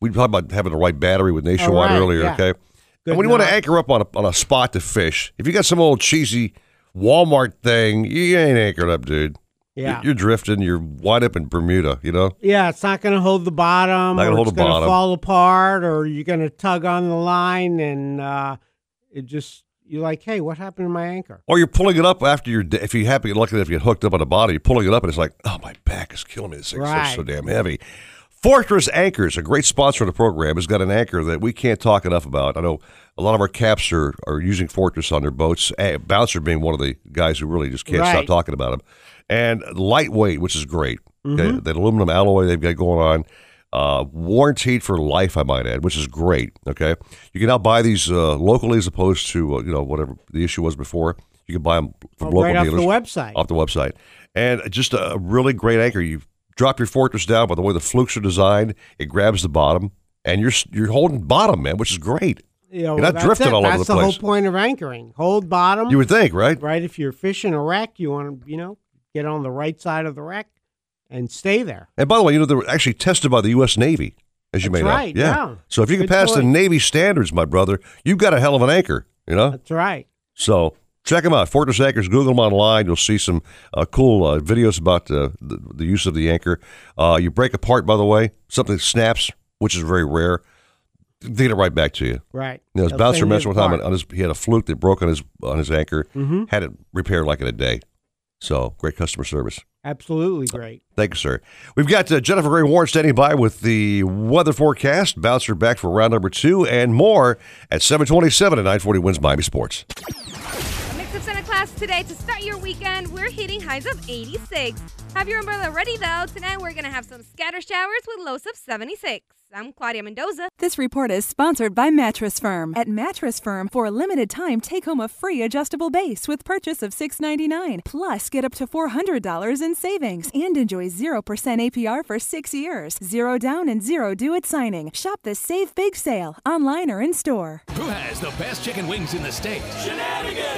we talked about having the right battery with Nationwide right, earlier. yeah. Okay, Good and when you want to anchor up on a, on a spot to fish, if you got some old cheesy Walmart thing, you ain't anchored up, dude. Yeah. You're, drifting. You're wide up in Bermuda. You know. Yeah, it's not going to hold the bottom. Not gonna or hold it's the bottom. fall apart, or you're going to tug on the line, and uh, it just you're like, hey, what happened to my anchor? Or you're pulling it up after you're if you happen lucky enough to get hooked up on a body, you're pulling it up and it's like, oh my back is killing me. This thing's so- Right. so damn heavy. Fortress Anchors, a great sponsor of the program, has got an anchor that we can't talk enough about. I know a lot of our caps are, are using Fortress on their boats. Eh, Bouncer being one of the guys who really just can't stop talking about them. And lightweight, which is great. Okay, Mhm. that aluminum alloy they've got going on. Uh, warranted for life, I might add, which is great. Okay, you can now buy these uh, locally as opposed to uh, you know whatever the issue was before. You can buy them from Oh, local right off the website. Off the website, and just a really great anchor. You drop your fortress down by the way the flukes are designed. It grabs the bottom, and you're you're holding bottom, man, which is great. You know, you're not that's drifting it. all That's over the the place. whole point of anchoring. Hold bottom. You would think, right? Right. If you're fishing a wreck, you want to, you know, get on the right side of the wreck and stay there. And by the way, you know they were actually tested by the U.S. Navy, as you may That's know. right, yeah. So if you can Good pass the. Navy standards, my brother, you've got a hell of an anchor. You know. That's right. So check them out, Fortress Anchors. Google them online. You'll see some uh, cool uh, videos about uh, the, the use of the anchor. Uh, you break apart, by the way, something snaps, which is very rare. They get it right back to you. Right. You know, his bouncer mentioned the one on his, he had a fluke that broke on his on his anchor. Mhm. Had it repaired like in a day. So great customer service. Absolutely great. Thank you, sir. We've got uh, Jennifer Gray Warren standing by with the weather forecast. Bouncer back for round number two and more at 727 and 940 wins Miami Sports. A mix of Santa Claus today to start your weekend, we're hitting highs of 86. Have your umbrella ready though. Tonight we're going to have some scatter showers with lows of 76. I'm Claudia Mendoza. This report is sponsored by Mattress Firm. At Mattress Firm, for a limited time, take home a free adjustable base with purchase of 699. Plus, get up to $400 in savings and enjoy 0% APR for six years. Zero down and zero due at signing. Shop the Save Big sale online or in store. Who has the best chicken wings in the state? Shenanigans!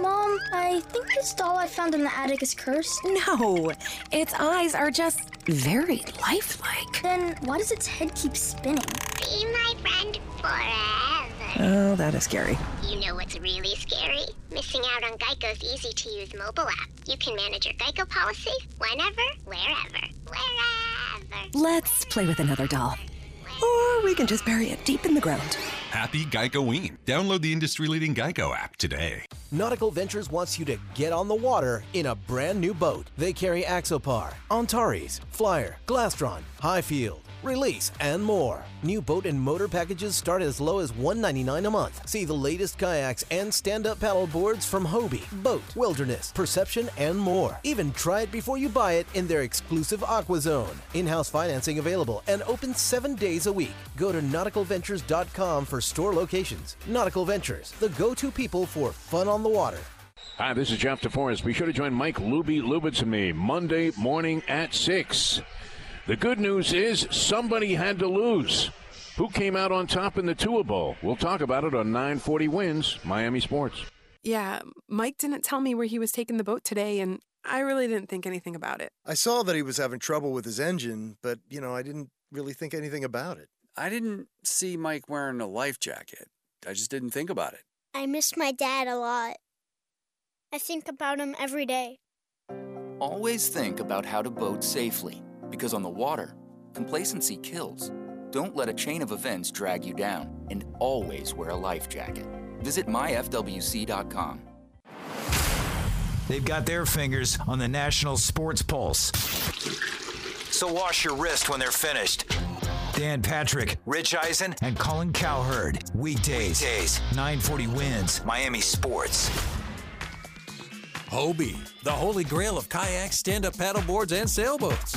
Mom, I think this doll I found in the attic is cursed. No, its eyes are just very lifelike. Then why does its head keep spinning? Be my friend forever. Oh, that is scary. You know what's really scary? Missing out on Geico's easy to use mobile app. You can manage your Geico policy whenever, wherever, wherever. Let's play with another doll. Or we can just bury it deep in the ground. Happy Geicoing. Download the industry leading Geico app today. Nautical Ventures wants you to get on the water in a brand new boat. They carry Axopar, Antares, Flyer, Glastron, Highfield, Release, and more. New boat and motor packages start as low as 199 a month. See the latest kayaks and stand-up paddle boards from Hobie, Boat, Wilderness, Perception, and more. Even try it before you buy it in their exclusive Aqua Zone. In-house financing available and open seven days a week. Go to nauticalventures.com for store locations. Nautical Ventures, the go-to people for fun on the water. Hi, this is Jeff DeForest. Be sure to join Mike Luby Lubitz and me Monday morning at 6. The good news is somebody had to lose. Who came out on top in the Tua Bowl? We'll talk about it on 940 Wins, Miami Sports. Yeah, Mike didn't tell me where he was taking the boat today, and I really didn't think anything about it. I saw that he was having trouble with his engine, but, you know, I didn't really think anything about it. I didn't see Mike wearing a life jacket. I just didn't think about it. I miss my dad a lot. I think about him every day. Always think about how to boat safely, because on the water, complacency kills. Don't let a chain of events drag you down, and always wear a life jacket. Visit myfwc.com. They've got their fingers on the national sports pulse. So wash your wrist when they're finished. Dan Patrick, Rich Eisen, and Colin Cowherd. Weekdays, Weekdays 940 wins Miami Sports. Hobie, the holy grail of kayaks, stand up paddleboards, and sailboats.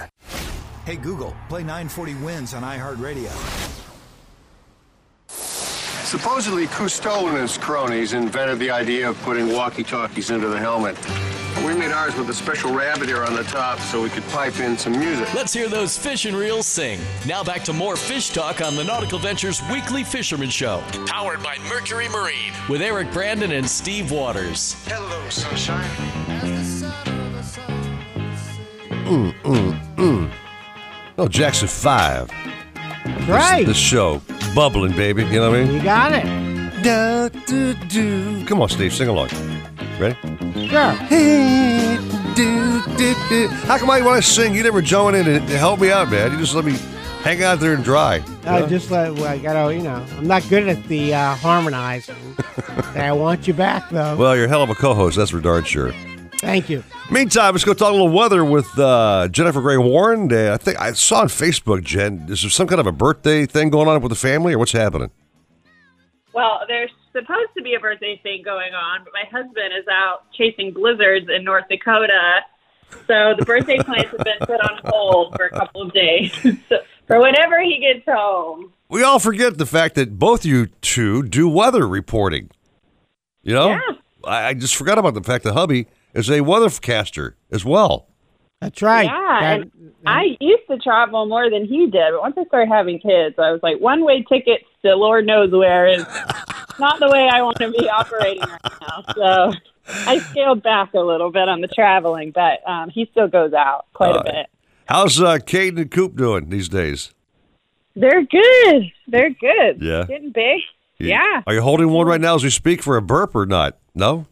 Hey Google, play 940 wins on iHeartRadio. Supposedly, Cousteau and his cronies invented the idea of putting walkie-talkies into the helmet. We made ours with a special rabbit ear on the top so we could pipe in some music. Let's hear those fish and reels sing. Now back to more fish talk on the Nautical Ventures Weekly Fisherman Show, powered by Mercury Marine, with Eric Brandon and Steve Waters. Hello, sunshine. Mm, mm, mm. Oh, Jackson 5. This- right. This, show, bubbling, baby. You know what I mean? You got it. Da, do, do. Come on, Steve, sing along. Ready? Sure. Hey, do, do, do. How come I, want to sing, you never join in and help me out, man? You just let me hang out there and dry. I know? just let, well, I gotta, you know, I'm not good at the uh, harmonizing. [LAUGHS] I want you back, though. Well, you're a hell of a co-host, that's for darn sure. Thank you. Meantime, let's go talk a little weather with uh, Jennifer Gray Warren. Uh, I think I saw on Facebook, Jen, is there some kind of a birthday thing going on with the family, or what's happening? Well, there's supposed to be a birthday thing going on, but my husband is out chasing blizzards in North Dakota. So the birthday [LAUGHS] plans have been put on hold for a couple of days. [LAUGHS] so, for whenever he gets home. We all forget the fact that both you two do weather reporting. You know, Yeah. I, I just forgot about the fact that hubby is a weathercaster as well. That's right. Yeah, and I used to travel more than he did, but once I started having kids, I was like, one way tickets to Lord knows where is [LAUGHS] not the way I want to be operating right now. So I scaled back a little bit on the traveling, but um, he still goes out quite a bit. How's uh, Kate and Coop doing these days? They're good. They're good. Yeah. Getting big. You- Yeah. Are you holding one right now as we speak for a burp or not? No.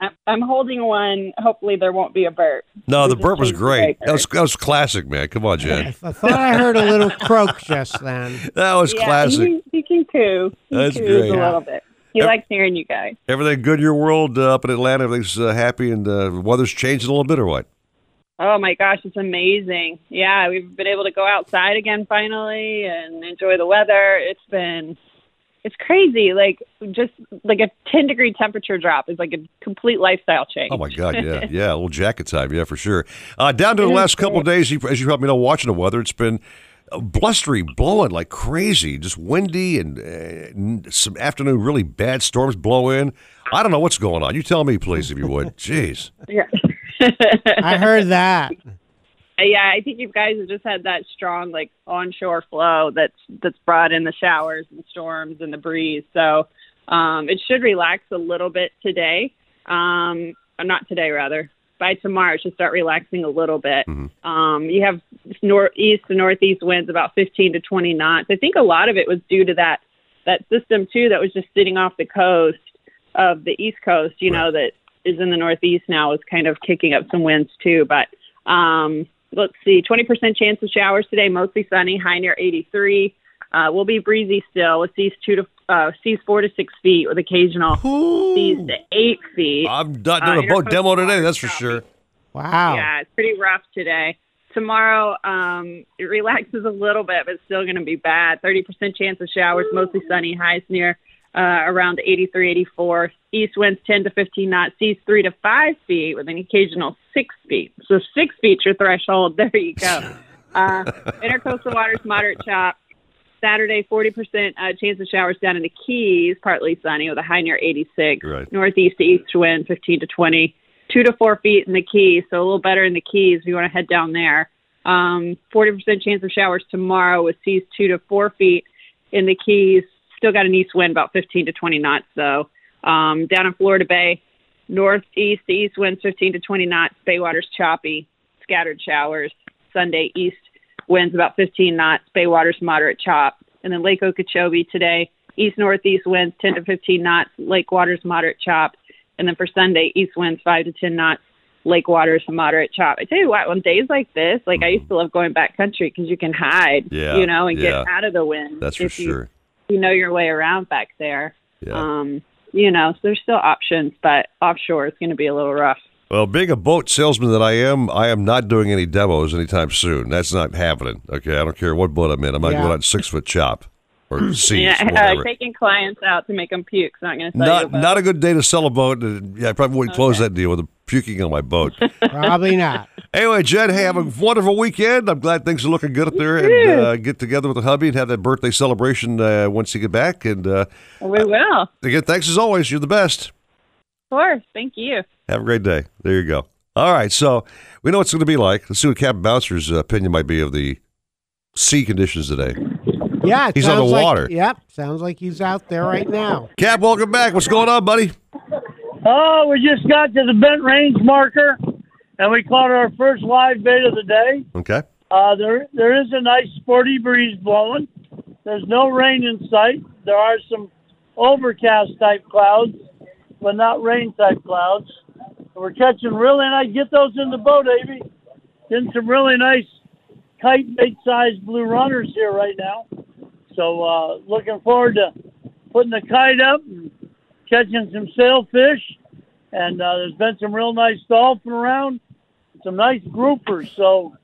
I'm- I'm holding one. Hopefully, there won't be a burp. No, the just burp was great. That was that was classic, man. Come on, Jen. I thought I heard a little croak [LAUGHS] just then. That was yeah, classic. He, he can coo. He That's coos great. a little bit. He Yep. likes hearing you guys. Everything good in your world uh, up in Atlanta? Everything's uh, happy and uh, weather's changed a little bit, or what? Oh my gosh, it's amazing. Yeah, we've been able to go outside again finally and enjoy the weather. It's been it's crazy. Like just like a 10 degree temperature drop is like a complete lifestyle change. Oh my God, yeah, [LAUGHS] yeah, a little jacket time, yeah, for sure. Uh, down to the last couple of days, as you probably know, watching the weather, it's been uh, blustery, blowing like crazy, just windy, and uh, some afternoon really bad storms blow in. I don't know what's going on. You tell me, please, if you would. [LAUGHS] Jeez. Yeah. [LAUGHS] I heard that. Yeah, I think you guys have just had that strong like onshore flow that's that's brought in the showers and storms and the breeze. So um, it should relax a little bit today. Um, not today, rather. By tomorrow, it should start relaxing a little bit. Um, you have northeast to northeast winds about 15 to 20 knots. I think a lot of it was due to that that system too that was just sitting off the coast of the east coast. You know that is in the northeast now is kind of kicking up some winds too. But um, let's see, 20% chance of showers today, mostly sunny, high near 83. Uh, will be breezy still with seas two to uh, seas four to six feet with occasional seas to eight feet. I'm not doing a boat demo today, that's for sure. Wow. Yeah, it's pretty rough today. Tomorrow, um, it relaxes a little bit, but it's still going to be bad. 30% chance of showers, mostly sunny, highs near uh, around 83, 84. East winds 10 to 15 knots, seas 3 to 5 feet with an occasional 6 feet. So 6 feet your threshold. [LAUGHS] There you go. Uh, [LAUGHS] intercoastal waters, moderate chop. Saturday, 40% uh, chance of showers down in the Keys, partly sunny with a high near 86. Right. Northeast to east wind 15 to 20. Two to four feet in the Keys, so a little better in the Keys if you want to head down there. Um, 40% chance of showers tomorrow with seas two to four feet in the Keys. Still got an east wind about 15 to 20 knots, though. Um, down in Florida Bay, northeast to east winds 15 to 20 knots. Bay water's choppy, scattered showers. Sunday east winds about 15 knots. Bay water's moderate chop. And then Lake Okeechobee today, east northeast winds 10 to 15 knots. Lake water's moderate chop. And then for Sunday, east winds 5 to 10 knots. Lake water's moderate chop. I tell you what, on days like this, like I used to love going backcountry because you can hide, Yeah, you know, and yeah. get out of the wind. That's for you, sure. You know your way around back there. Yeah. Um, you know, so there's still options, but offshore is going to be a little rough. Well, being a boat salesman that I am, I am not doing any demos anytime soon. That's not happening. Okay, I don't care what boat I'm in. I'm not Yeah. going out six foot chop or [LAUGHS] seas, yeah, [LAUGHS] whatever. taking clients out to make them puke. It's not going to sell Not not a good day to sell a boat. Yeah, I probably wouldn't close that deal with the puking on my boat. [LAUGHS] Probably not. Anyway, Jen, hey, have a wonderful weekend. I'm glad things are looking good up there, and uh, get together with the hubby and have that birthday celebration uh, once you get back. And uh, We will. again, thanks as always. You're the best. Of course. Thank you. Have a great day. There you go. All right, so we know what it's going to be like. Let's see what Captain Bouncer's uh, opinion might be of the sea conditions today. Yeah, He's on the sounds like- water. yep, sounds like he's out there right now. Cap, welcome back. What's going on, buddy? Oh, we just got to the bent range marker, and we caught our first live bait of the day. Okay. Uh, there, there is a nice sporty breeze blowing. There's no rain in sight. There are some overcast type clouds, but not rain type clouds. We're catching really nice. Get those in the boat, Avy. Getting some really nice kite bait sized blue runners here right now. So uh, looking forward to putting the kite up and catching some sailfish and uh, there's been some real nice dolphin around, some nice groupers. So,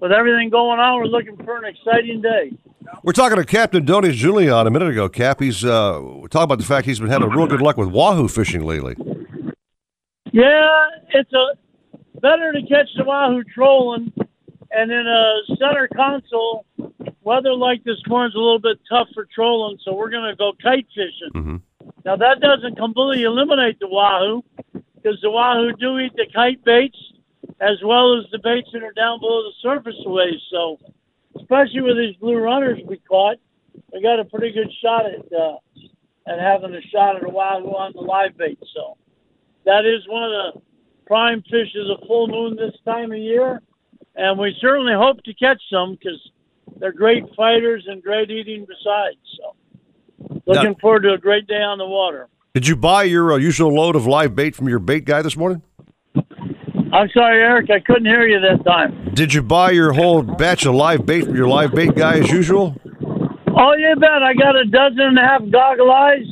with everything going on, we're looking for an exciting day. We're talking to Captain Donny DiGiulian a minute ago. Cap, he's uh, talking about the fact he's been having real good luck with wahoo fishing lately. Yeah, it's a better to catch the wahoo trolling, and in a center console, weather like this morning's a little bit tough for trolling, so we're going to go kite fishing. Mm-hmm. Now that doesn't completely eliminate the wahoo, because the wahoo do eat the kite baits as well as the baits that are down below the surface a ways. So, especially with these blue runners we caught, we got a pretty good shot at uh, at having a shot at a wahoo on the live bait. So, that is one of the prime fish of full moon this time of year, and we certainly hope to catch some because they're great fighters and great eating besides. So, looking forward to a great day on the water. Did you buy your uh, usual load of live bait from your bait guy this morning? I'm sorry, Eric, I couldn't hear you that time. Did you buy your whole batch of live bait from your live bait guy as usual? Oh, you bet. I got a dozen and a half goggle eyes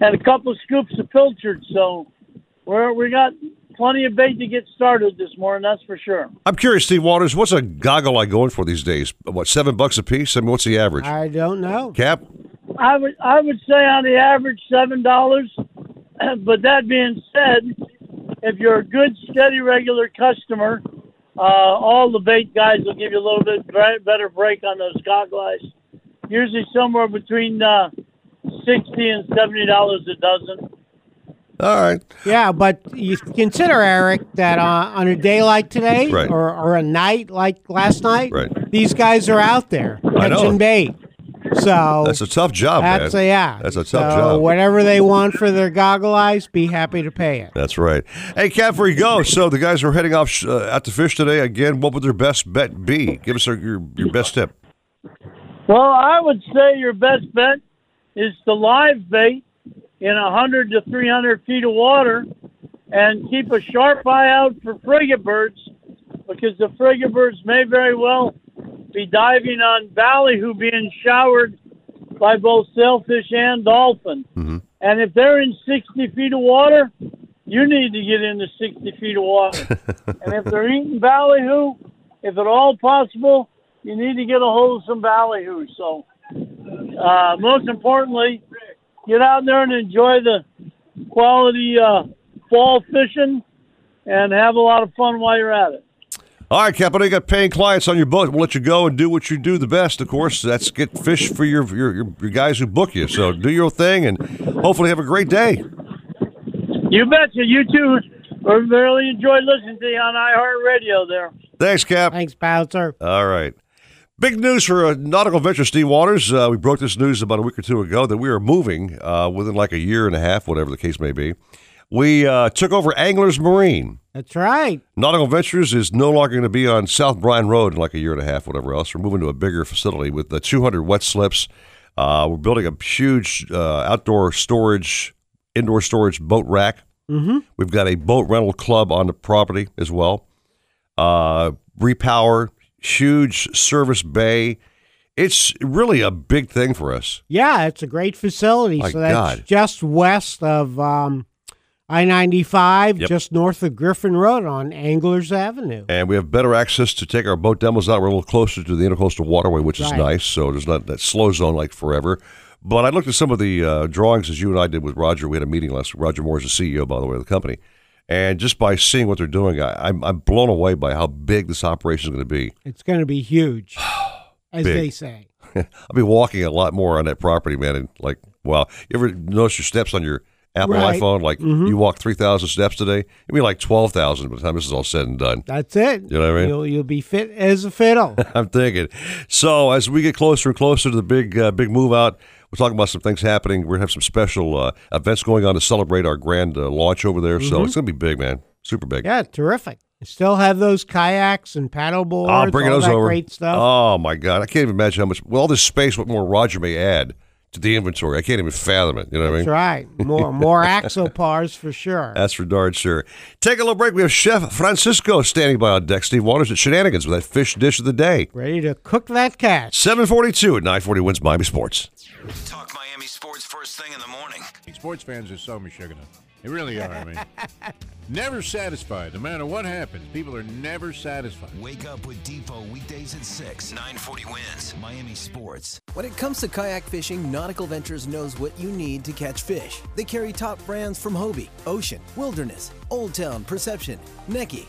and a couple of scoops of pilchard. So we're we got plenty of bait to get started this morning. That's for sure. I'm curious, Steve Waters, what's a goggle eye going for these days? What seven bucks a piece? I mean, what's the average? I don't know. Cap. I would I would say on the average seven dollars. [CLEARS THROAT] But that being said, if you're a good, steady, regular customer, uh, all the bait guys will give you a little bit better break on those goggle eyes. Usually somewhere between uh, sixty and seventy dollars a dozen. All right. Yeah, but you consider Eric that uh, on a day like today, Right. or, or a night like last night, Right. these guys are out there catching bait. So That's a tough job, that's man. a yeah. That's a tough so job. Whatever they want for their goggle eyes, be happy to pay it. That's right. Hey, Cap, before you go, so the guys are heading off sh- uh, out to fish today. Again, what would their best bet be? Give us our, your your best tip. Well, I would say your best bet is to live bait in a 100 to 300 feet of water and keep a sharp eye out for frigate birds because the frigate birds may very well be diving on ballyhoo being showered by both sailfish and dolphin. And if they're in 60 feet of water, you need to get into 60 feet of water. [LAUGHS] and if they're eating ballyhoo, if at all possible, you need to get a hold of some ballyhoo. So, uh, most importantly, get out there and enjoy the quality uh, fall fishing and have a lot of fun while you're at it. All right, Cap. I you got paying clients on your boat. We'll let you go and do what you do the best. Of course, that's get fish for your your, your, your guys who book you. So do your thing and hopefully have a great day. You betcha. You too. I really enjoyed listening to you on iHeartRadio there. Thanks, Cap. Thanks, Bouncer. All right. Big news for uh, Nautical Venture, Steve Waters. Uh, we broke this news about a week or two ago that we are moving uh, within like a year and a half, whatever the case may be. We uh, took over Anglers Marine. That's right. Nautical Ventures is no longer going to be on South Bryan Road in like a year and a half, whatever else. We're moving to a bigger facility with the 200 wet slips. Uh, we're building a huge uh, outdoor storage, indoor storage boat rack. Mm-hmm. We've got a boat rental club on the property as well. Uh, repower, huge service bay. It's really a big thing for us. Yeah, it's a great facility. My so that's God. just west of um, I 95, Yep. just north of Griffin Road on Anglers Avenue. And we have better access to take our boat demos out. We're a little closer to the intercoastal waterway, which is nice. So there's not that slow zone like forever. But I looked at some of the uh, drawings as you and I did with Roger. We had a meeting last week. Roger Moore is the CEO, by the way, of the company. And just by seeing what they're doing, I, I'm, I'm blown away by how big this operation is going to be. It's going to be huge, [SIGHS] as Big. they say. [LAUGHS] I'll be walking a lot more on that property, man. And like, wow, you ever notice your steps on your Apple Right. iPhone? Like, Mhm. you walk 3,000 steps today. It'll be like 12,000 by the time this is all said and done. That's it. You know what I mean? You'll, you'll be fit as a fiddle. [LAUGHS] I'm thinking. So as we get closer and closer to the big uh, big move out, we're talking about some things happening. We're gonna have some special uh, events going on to celebrate our grand uh, launch over there. So Mhm. it's gonna be big, man. Super big. yeah, terrific. Still have those kayaks and paddle boards. Oh, bringing all those that over. great stuff. Oh my God, I can't even imagine how much. Well, all this space, what more Roger may add to the inventory. I can't even fathom it. You know what I That's mean? right. More more [LAUGHS] axopars for sure. That's for darn sure. Take a little break. We have Chef Francisco standing by on deck. Steve Waters at Shenanigans with that fish dish of the day. Ready to cook that cat. 742 at 940 wins Miami Sports. Talk Miami sports first thing in the morning. Sports fans are so Michigan. They really are. I mean, [LAUGHS] never satisfied. No matter what happens, people are never satisfied. Wake up with Depot weekdays at 6. 940 wins. Miami Sports. When it comes to kayak fishing, Nautical Ventures knows what you need to catch fish. They carry top brands from Hobie, Ocean, Wilderness, Old Town, Perception, Necky,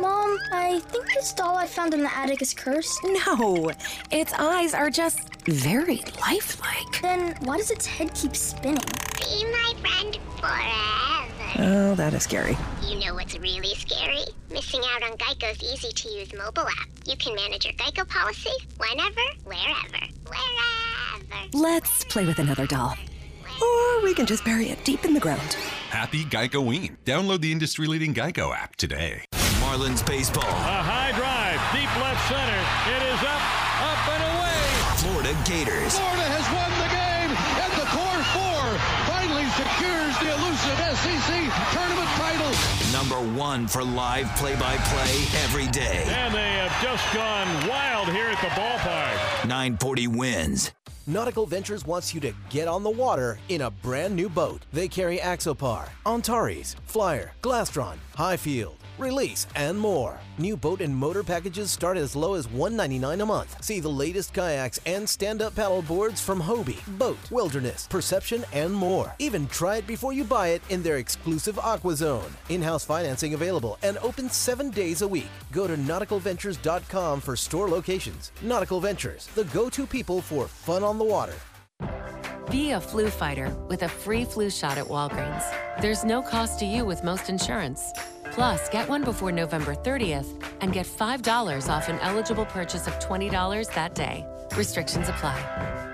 Mom, I think this doll I found in the attic is cursed. No, its eyes are just very lifelike. Then why does its head keep spinning? Be my friend forever. Oh, that is scary. You know what's really scary? Missing out on Geico's easy to use mobile app. You can manage your Geico policy whenever, wherever, wherever. Let's play with another doll. Or we can just bury it deep in the ground. Happy Geicoing. Download the industry leading Geico app today. Marlins baseball. A high drive, deep left center. It is up, up and away. Florida Gators. Florida has won the game, and the core four finally secures the elusive SEC tournament title. Number one for live play by play every day. And they have just gone wild here at the ballpark. 940 wins. Nautical Ventures wants you to get on the water in a brand new boat. They carry Axopar, Antares, Flyer, Glastron, Highfield, Release, and more. New boat and motor packages start as low as 199 a month. See the latest kayaks and stand-up paddle boards from Hobie, BOTE, Wilderness, Perception, and more. Even try it before you buy it in their exclusive Aqua Zone. In-house financing available and open seven days a week. Go to nauticalventures.com for store locations. Nautical Ventures, the go-to people for fun on the water. Be a flu fighter with a free flu shot at Walgreens. There's no cost to you with most insurance. Plus, get one before November 30th and get $5 off an eligible purchase of $20 that day. Restrictions apply.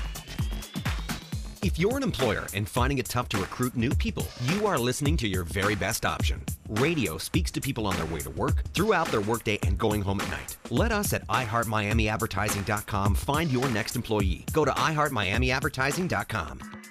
If you're an employer and finding it tough to recruit new people, you are listening to your very best option. Radio speaks to people on their way to work, throughout their workday, and going home at night. Let us at iHeartMiamiAdvertising.com find your next employee. Go to iHeartMiamiAdvertising.com.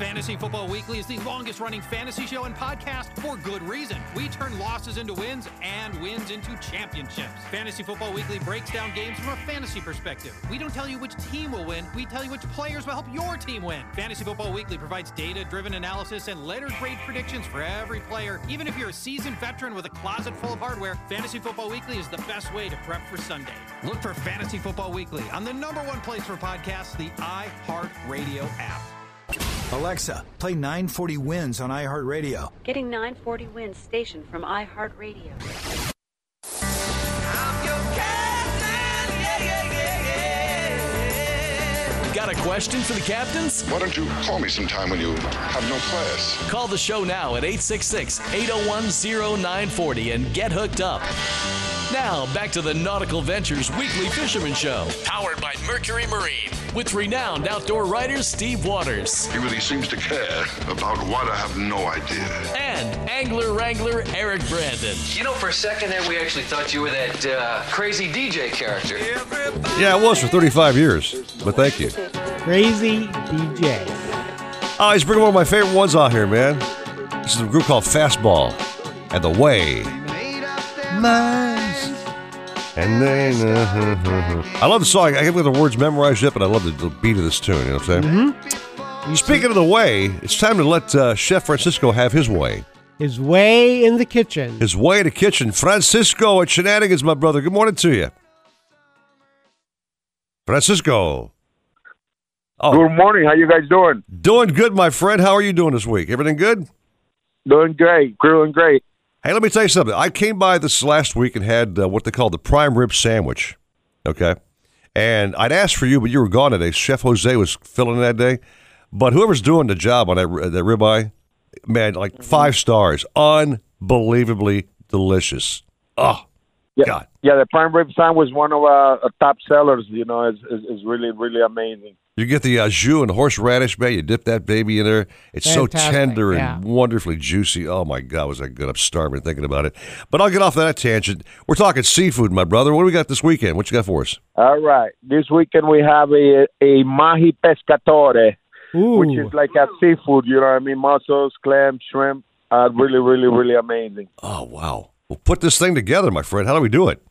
Fantasy Football Weekly is the longest running fantasy show and podcast for good reason. We turn losses into wins and wins into championships. Fantasy Football Weekly breaks down games from a fantasy perspective. We don't tell you which team will win, we tell you which players will help your team win. Fantasy Football Weekly provides data driven analysis and letter grade predictions for every player. Even if you're a seasoned veteran with a closet full of hardware, Fantasy Football Weekly is the best way to prep for Sunday. Look for Fantasy Football Weekly on the number one place for podcasts, the iHeartRadio app. Alexa, play 940 Wins on iHeartRadio. Getting 940 wins station from iHeartRadio. Got a question for the captains? Why don't you call me sometime when you have no class? Call the show now at 866 801 0940 and get hooked up. Now, back to the Nautical Ventures Weekly Fisherman Show, powered by Mercury Marine. With renowned outdoor writer Steve Waters. He really seems to care about what I have no idea. And angler wrangler Eric Brandon. You know, for a second there, we actually thought you were that uh, crazy DJ character. Yeah, I was for 35 years, but thank you. Crazy DJ. Oh, he's bringing one of my favorite ones out here, man. This is a group called Fastball and The Way. Nice. And then, uh, I love the song. I can't get the words memorized yet, but I love the, the beat of this tune. You know what I'm saying? Mm-hmm. Speaking of the way, it's time to let uh, Chef Francisco have his way. His way in the kitchen. His way to the kitchen. Francisco at Shenanigans, my brother. Good morning to you. Francisco. Oh. Good morning. How you guys doing? Doing good, my friend. How are you doing this week? Everything good? Doing great. Doing great. Hey, let me tell you something. I came by this last week and had uh, what they call the prime rib sandwich. Okay. And I'd asked for you, but you were gone today. Chef Jose was filling that day. But whoever's doing the job on that, that ribeye, man, like five stars. Unbelievably delicious. Oh, yeah, God. Yeah, the prime rib sandwich was one of our uh, top sellers. You know, it's, it's, it's really, really amazing. You get the au jus and horseradish, man. You dip that baby in there. It's Fantastic, so tender yeah. and wonderfully juicy. Oh my God, was that good? I'm starving thinking about it. But I'll get off that tangent. We're talking seafood, my brother. What do we got this weekend? What you got for us? All right, this weekend we have a a mahi pescatore, Ooh. which is like a seafood. You know what I mean? Mussels, clam, shrimp. Uh, really, really, really amazing. Oh wow. Well, put this thing together, my friend. How do we do it?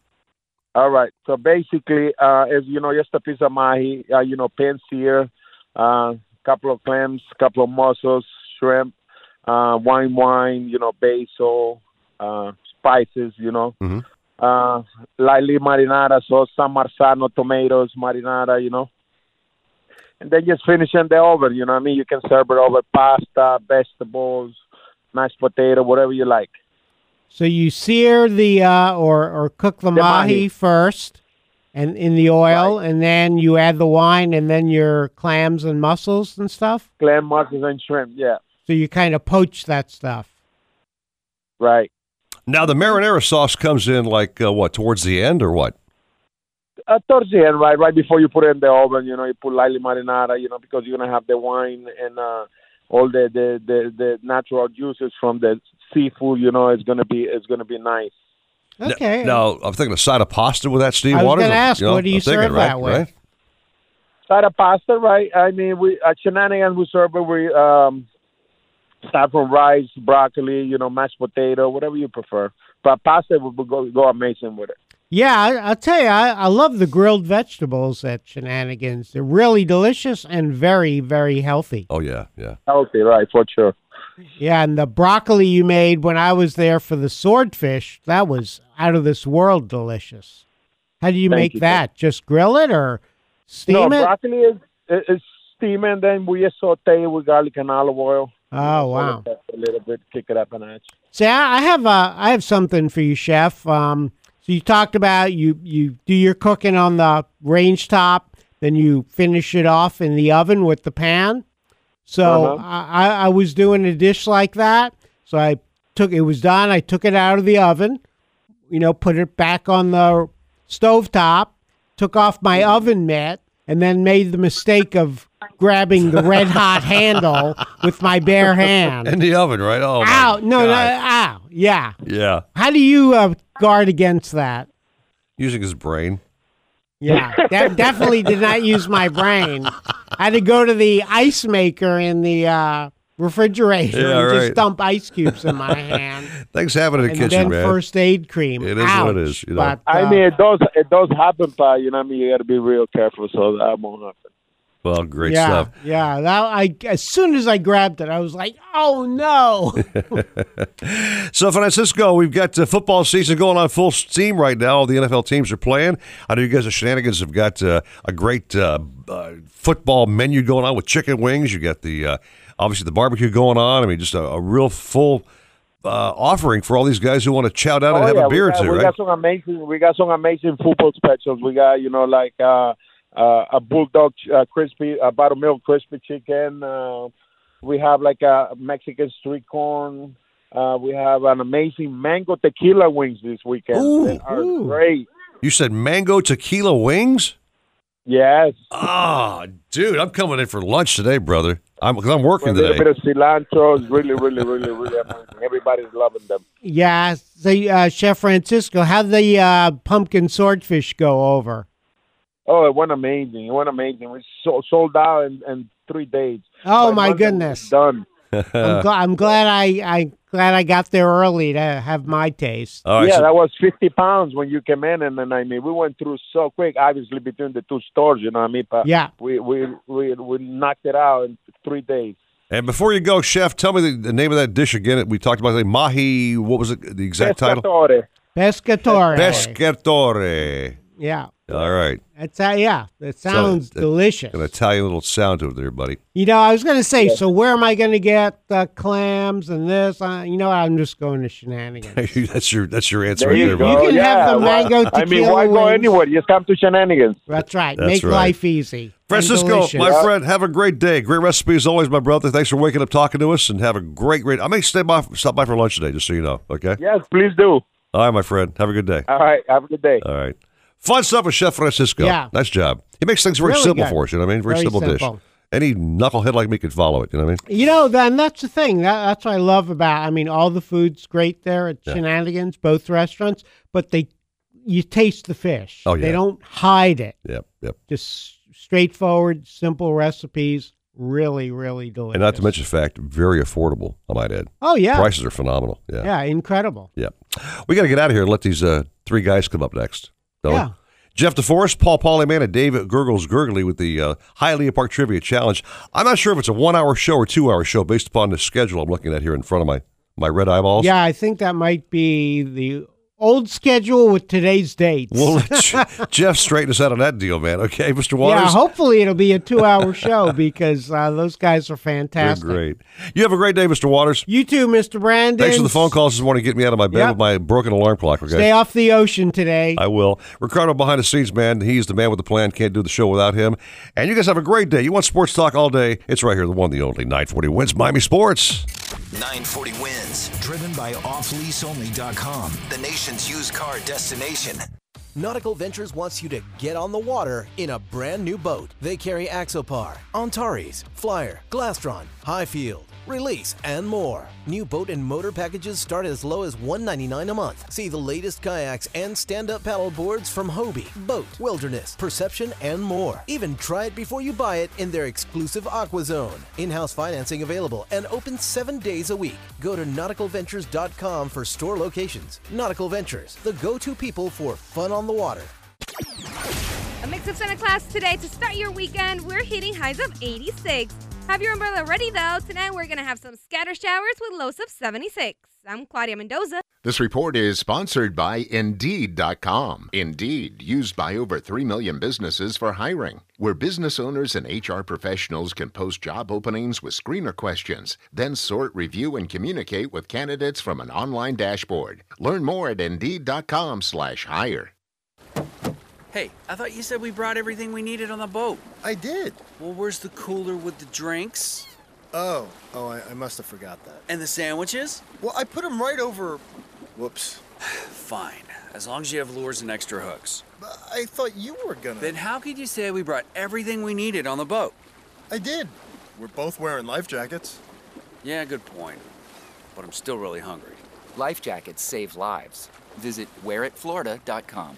All right. So basically, uh, is you know, just a piece of mahi, uh, you know, pan sear, a uh, couple of clams, couple of mussels, shrimp, uh, wine, wine, you know, basil, uh, spices, you know, mm-hmm. uh, lightly marinara, so San Marzano tomatoes, marinara, you know, and then just finishing the oven. You know what I mean? You can serve it over pasta, vegetables, mashed potato, whatever you like. So you sear the uh, or or cook the, The mahi, mahi. first, and in the oil, and then you add the wine, and then your clams and mussels and stuff. Clam, mussels, and shrimp. Yeah, So you kind of poach that stuff. right. Now the marinara sauce comes in like uh, what towards the end or what? Uh, towards the end, right, right before you put it in the oven, you know, you put lightly marinara, you know, because you're gonna have the wine and uh, all the, the the the natural juices from the seafood. You know, it's gonna be it's gonna be nice. Okay. Now I'm thinking a side of pasta with that, Steve I was Waters. gonna ask, know, what do you I'm thinking, serve right, that with? right? Side of pasta, right? I mean, we at Shenanigans we serve it with um, saffron rice, broccoli, you know, mashed potato, whatever you prefer. But pasta would would go go amazing with it. Yeah, I, I'll tell you, I, I love the grilled vegetables at Shenanigans. They're really delicious and very, very healthy. Oh yeah, yeah. Healthy, right? For sure. Yeah, and the broccoli you made when I was there for the swordfish, that was out of this world delicious. How do you Thank make you, that? Just grill it or steam no, it? broccoli is is steam and then we just saute it with garlic and olive oil. Oh, wow. A little bit, kick it up a notch. See, I I have uh, I have something for you, chef. Um, so you talked about you you do your cooking on the range top, then you finish it off in the oven with the pan. So Uh-huh. I, I I was doing a dish like that. So I took it was done. I took it out of the oven, you know, put it back on the stove top, took off my oven mitt, and then made the mistake of grabbing the red [LAUGHS] hot handle with my bare [LAUGHS] hand. In the oven, right? Oh, Ow! No, no, God. ow! Yeah. Yeah. How do you uh, guard against that? Using his brain. Yeah, that definitely did not use my brain. I had to go to the ice maker in the uh, refrigerator Yeah, and right. just dump ice cubes in my [LAUGHS] hand. Thanks for having it in the and kitchen, then man. first aid cream. It is Ouch. what it is. You know. But, I uh, mean, it does it does happen, but you know, what I mean, you got to be real careful so that won't happen. Well, great yeah, stuff. yeah. That I as soon as I grabbed it, I was like, "Oh no!" [LAUGHS] So, Francisco, we've got the football season going on full steam right now. All the NFL teams are playing. I know you guys at Shenanigans have got uh, a great uh, uh, football menu going on with chicken wings. You got the uh, obviously the barbecue going on. I mean, just a, a real full uh, offering for all these guys who want to chow down and Oh, have yeah, a beer we or two, we right? got some amazing we got some amazing football specials. We got you know like uh, uh, a bulldog uh, crispy, a buttermilk crispy chicken. Uh, we have like a Mexican street corn. Uh, we have an amazing mango tequila wings this weekend. Ooh, they are ooh. great. You said mango tequila wings. Yes. Oh, dude, I'm coming in for lunch today, brother. I'm because I'm working today. a little today. bit of cilantro is really, really, really, really amazing. Everybody's loving them. Yeah. So, uh, Chef Francisco, how'd the uh, pumpkin swordfish go over? Oh, it went amazing. It went amazing. We so, sold out in, in three days. Oh, By my goodness. Done. I'm, gl- I'm glad I, I glad I got there early to have my taste. yeah, that was 50 pounds when you came in. And then, I mean, we went through so quick, obviously, between the two stores, you know what I mean? But Yeah. We, we, we, we knocked it out in three days. And before you go, chef, tell me the, the name of that dish again. We talked about the mahi. What was it? The exact title? Pescatore. Pescatore. Pescatore. Yeah. All right. That's uh, yeah. That sounds So, uh, delicious. An Italian little sound to it there, buddy. You know, I was going to say, so where am I going to get uh, clams and this? Uh, you know. I'm just going to shenanigans. [LAUGHS] that's your that's your answer There right you there. go. buddy. You can have the well, mango [LAUGHS] I mean, tequila why go wings. anywhere? Just come to shenanigans. That's right. That's Make right. life easy. Francisco, delicious. my friend, have a great day. Great recipe as always, my brother. Thanks for waking up talking to us, and have a great, great. I may stay by, stop by for lunch today, just so you know. Okay. Yes, please do. All right, my friend. Have a good day. All right. Have a good day. All right. Fun stuff with Chef Francisco. Yeah. Nice job. He makes things very Really simple good. for us. You know what I mean? Very, Very simple, simple. dish. Any knucklehead like me could follow it. You know what I mean? You know, then that's the thing. That, that's what I love about. I mean, all the food's great there at Yeah. Shenanigans, both restaurants, but they, you taste the fish. Oh, yeah. They don't hide it. Yep. Yep. Just straightforward, simple recipes. Really, really delicious. And not to mention the fact, very affordable. I might add. Oh, yeah. Prices are phenomenal. Yeah. yeah, incredible. Yep. We got to get out of here and let these uh, three guys come up next. Don't? Yeah. Jeff DeForest, Paul Polyman, and Dave Gurgles Gurgly with the uh, Hialeah Park Trivia Challenge. I'm not sure if it's a one hour show or two hour show based upon the schedule I'm looking at here in front of my, my red eyeballs. Yeah, I think that might be the old schedule with today's dates. We'll let [LAUGHS] Jeff straighten us out on that deal, man. Okay, Mr. Waters? yeah, hopefully it'll be a two-hour show because uh, those guys are fantastic. great. You have a great day, Mr. Waters. You too, Mr. Brandon. Thanks for the phone calls this morning. Get me out of my bed Yep. with my broken alarm clock. Okay. Stay off the ocean today. I will. Ricardo behind the scenes, man. He's the man with the plan. Can't do the show without him. And you guys have a great day. You want sports talk all day? It's right here, the one, the only 940 wins Miami Sports. 940 wins, driven by offleaseonly.com, the nation's used car destination. Nautical Ventures wants you to get on the water in a brand new boat. They carry Axopar, Antares, Flyer, Glastron, Highfield, Release, and more. New boat and motor packages start as low as 199 a month. See the latest kayaks and stand-up paddle boards from Hobie, BOTE, Wilderness, Perception, and more. Even try it before you buy it in their exclusive Aqua Zone. In-house financing available and open seven days a week. Go to nauticalventures.com for store locations. Nautical Ventures, the go-to people for fun on the water. A mix of Santa Claus today to start your weekend. We're hitting highs of 86. Have your umbrella ready though. Tonight we're gonna have some scatter showers with lows of 76. I'm Claudia Mendoza. This report is sponsored by Indeed.com. Indeed, used by over 3 million businesses for hiring, where business owners and HR professionals can post job openings with screener questions, then sort, review, and communicate with candidates from an online dashboard. Learn more at Indeed.com/slash hire. Hey, I thought you said we brought everything we needed on the boat. I did. Well, where's the cooler with the drinks? Oh, oh, I, I must have forgot that. And the sandwiches? Well, I put them right over. Whoops. [SIGHS] Fine, as long as you have lures and extra hooks. I thought you were gonna. Then how could you say we brought everything we needed on the boat? I did. We're both wearing life jackets. Yeah, good point. But I'm still really hungry. Life jackets save lives. Visit wearitflorida.com.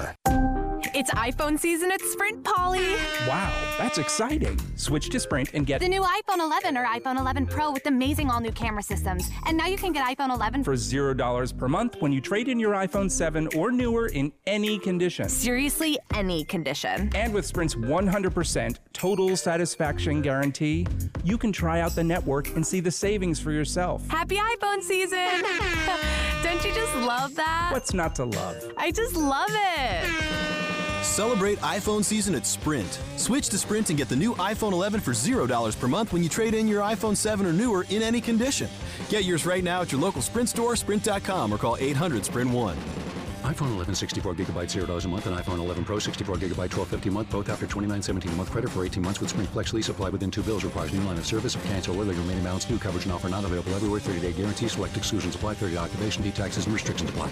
more. It's iPhone season at Sprint, Polly. Wow, that's exciting. Switch to Sprint and get the new iPhone 11 or iPhone 11 Pro with amazing all new camera systems. And now you can get iPhone 11 for $0 per month when you trade in your iPhone 7 or newer in any condition. Seriously, any condition. And with Sprint's 100% total satisfaction guarantee, you can try out the network and see the savings for yourself. Happy iPhone season! [LAUGHS] Don't you just love that? What's not to love? I just love it. Celebrate iPhone season at Sprint. Switch to Sprint and get the new iPhone 11 for $0 per month when you trade in your iPhone 7 or newer in any condition. Get yours right now at your local Sprint store, sprint.com, or call 800 Sprint 1 iPhone 11 64 gigabytes $0 a month and iPhone 11 Pro 64 gigabyte 1250 a month, both after 29.17 a month credit for 18 months with Sprint Flex lease applied within two bills. Requires new line of service. Cancel early remaining balance new coverage and offer not available everywhere. 30 day guarantee. Select exclusions apply. 30 activation. D taxes and restrictions apply.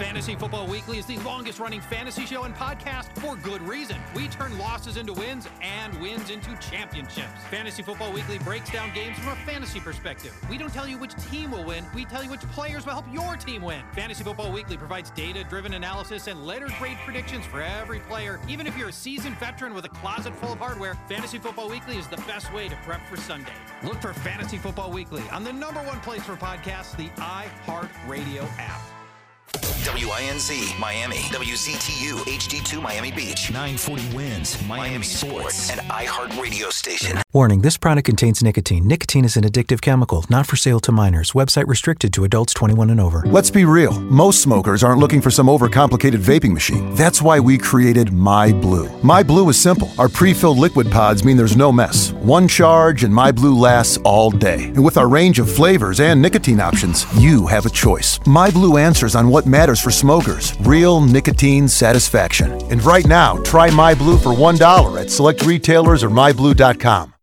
Fantasy Football Weekly is the longest running fantasy show and podcast for good reason. We turn losses into wins and wins into championships. Fantasy Football Weekly breaks down games from a fantasy perspective. We don't tell you which team will win, we tell you which players will help your team win. Fantasy Football Weekly provides data driven analysis and letter grade predictions for every player. Even if you're a seasoned veteran with a closet full of hardware, Fantasy Football Weekly is the best way to prep for Sunday. Look for Fantasy Football Weekly on the number one place for podcasts, the iHeartRadio app. WINZ Miami, WZTU HD2 Miami Beach, 940 wins Miami, Miami Sports, and iHeart Radio Station. Warning this product contains nicotine. Nicotine is an addictive chemical, not for sale to minors. Website restricted to adults 21 and over. Let's be real. Most smokers aren't looking for some overcomplicated vaping machine. That's why we created myblu. My Blue is simple. Our pre filled liquid pods mean there's no mess. One charge, and myblu lasts all day. And with our range of flavors and nicotine options, you have a choice. myblu answers on what matters for smokers real nicotine satisfaction. And right now, try myblu for $1 at select retailers or myblue.com.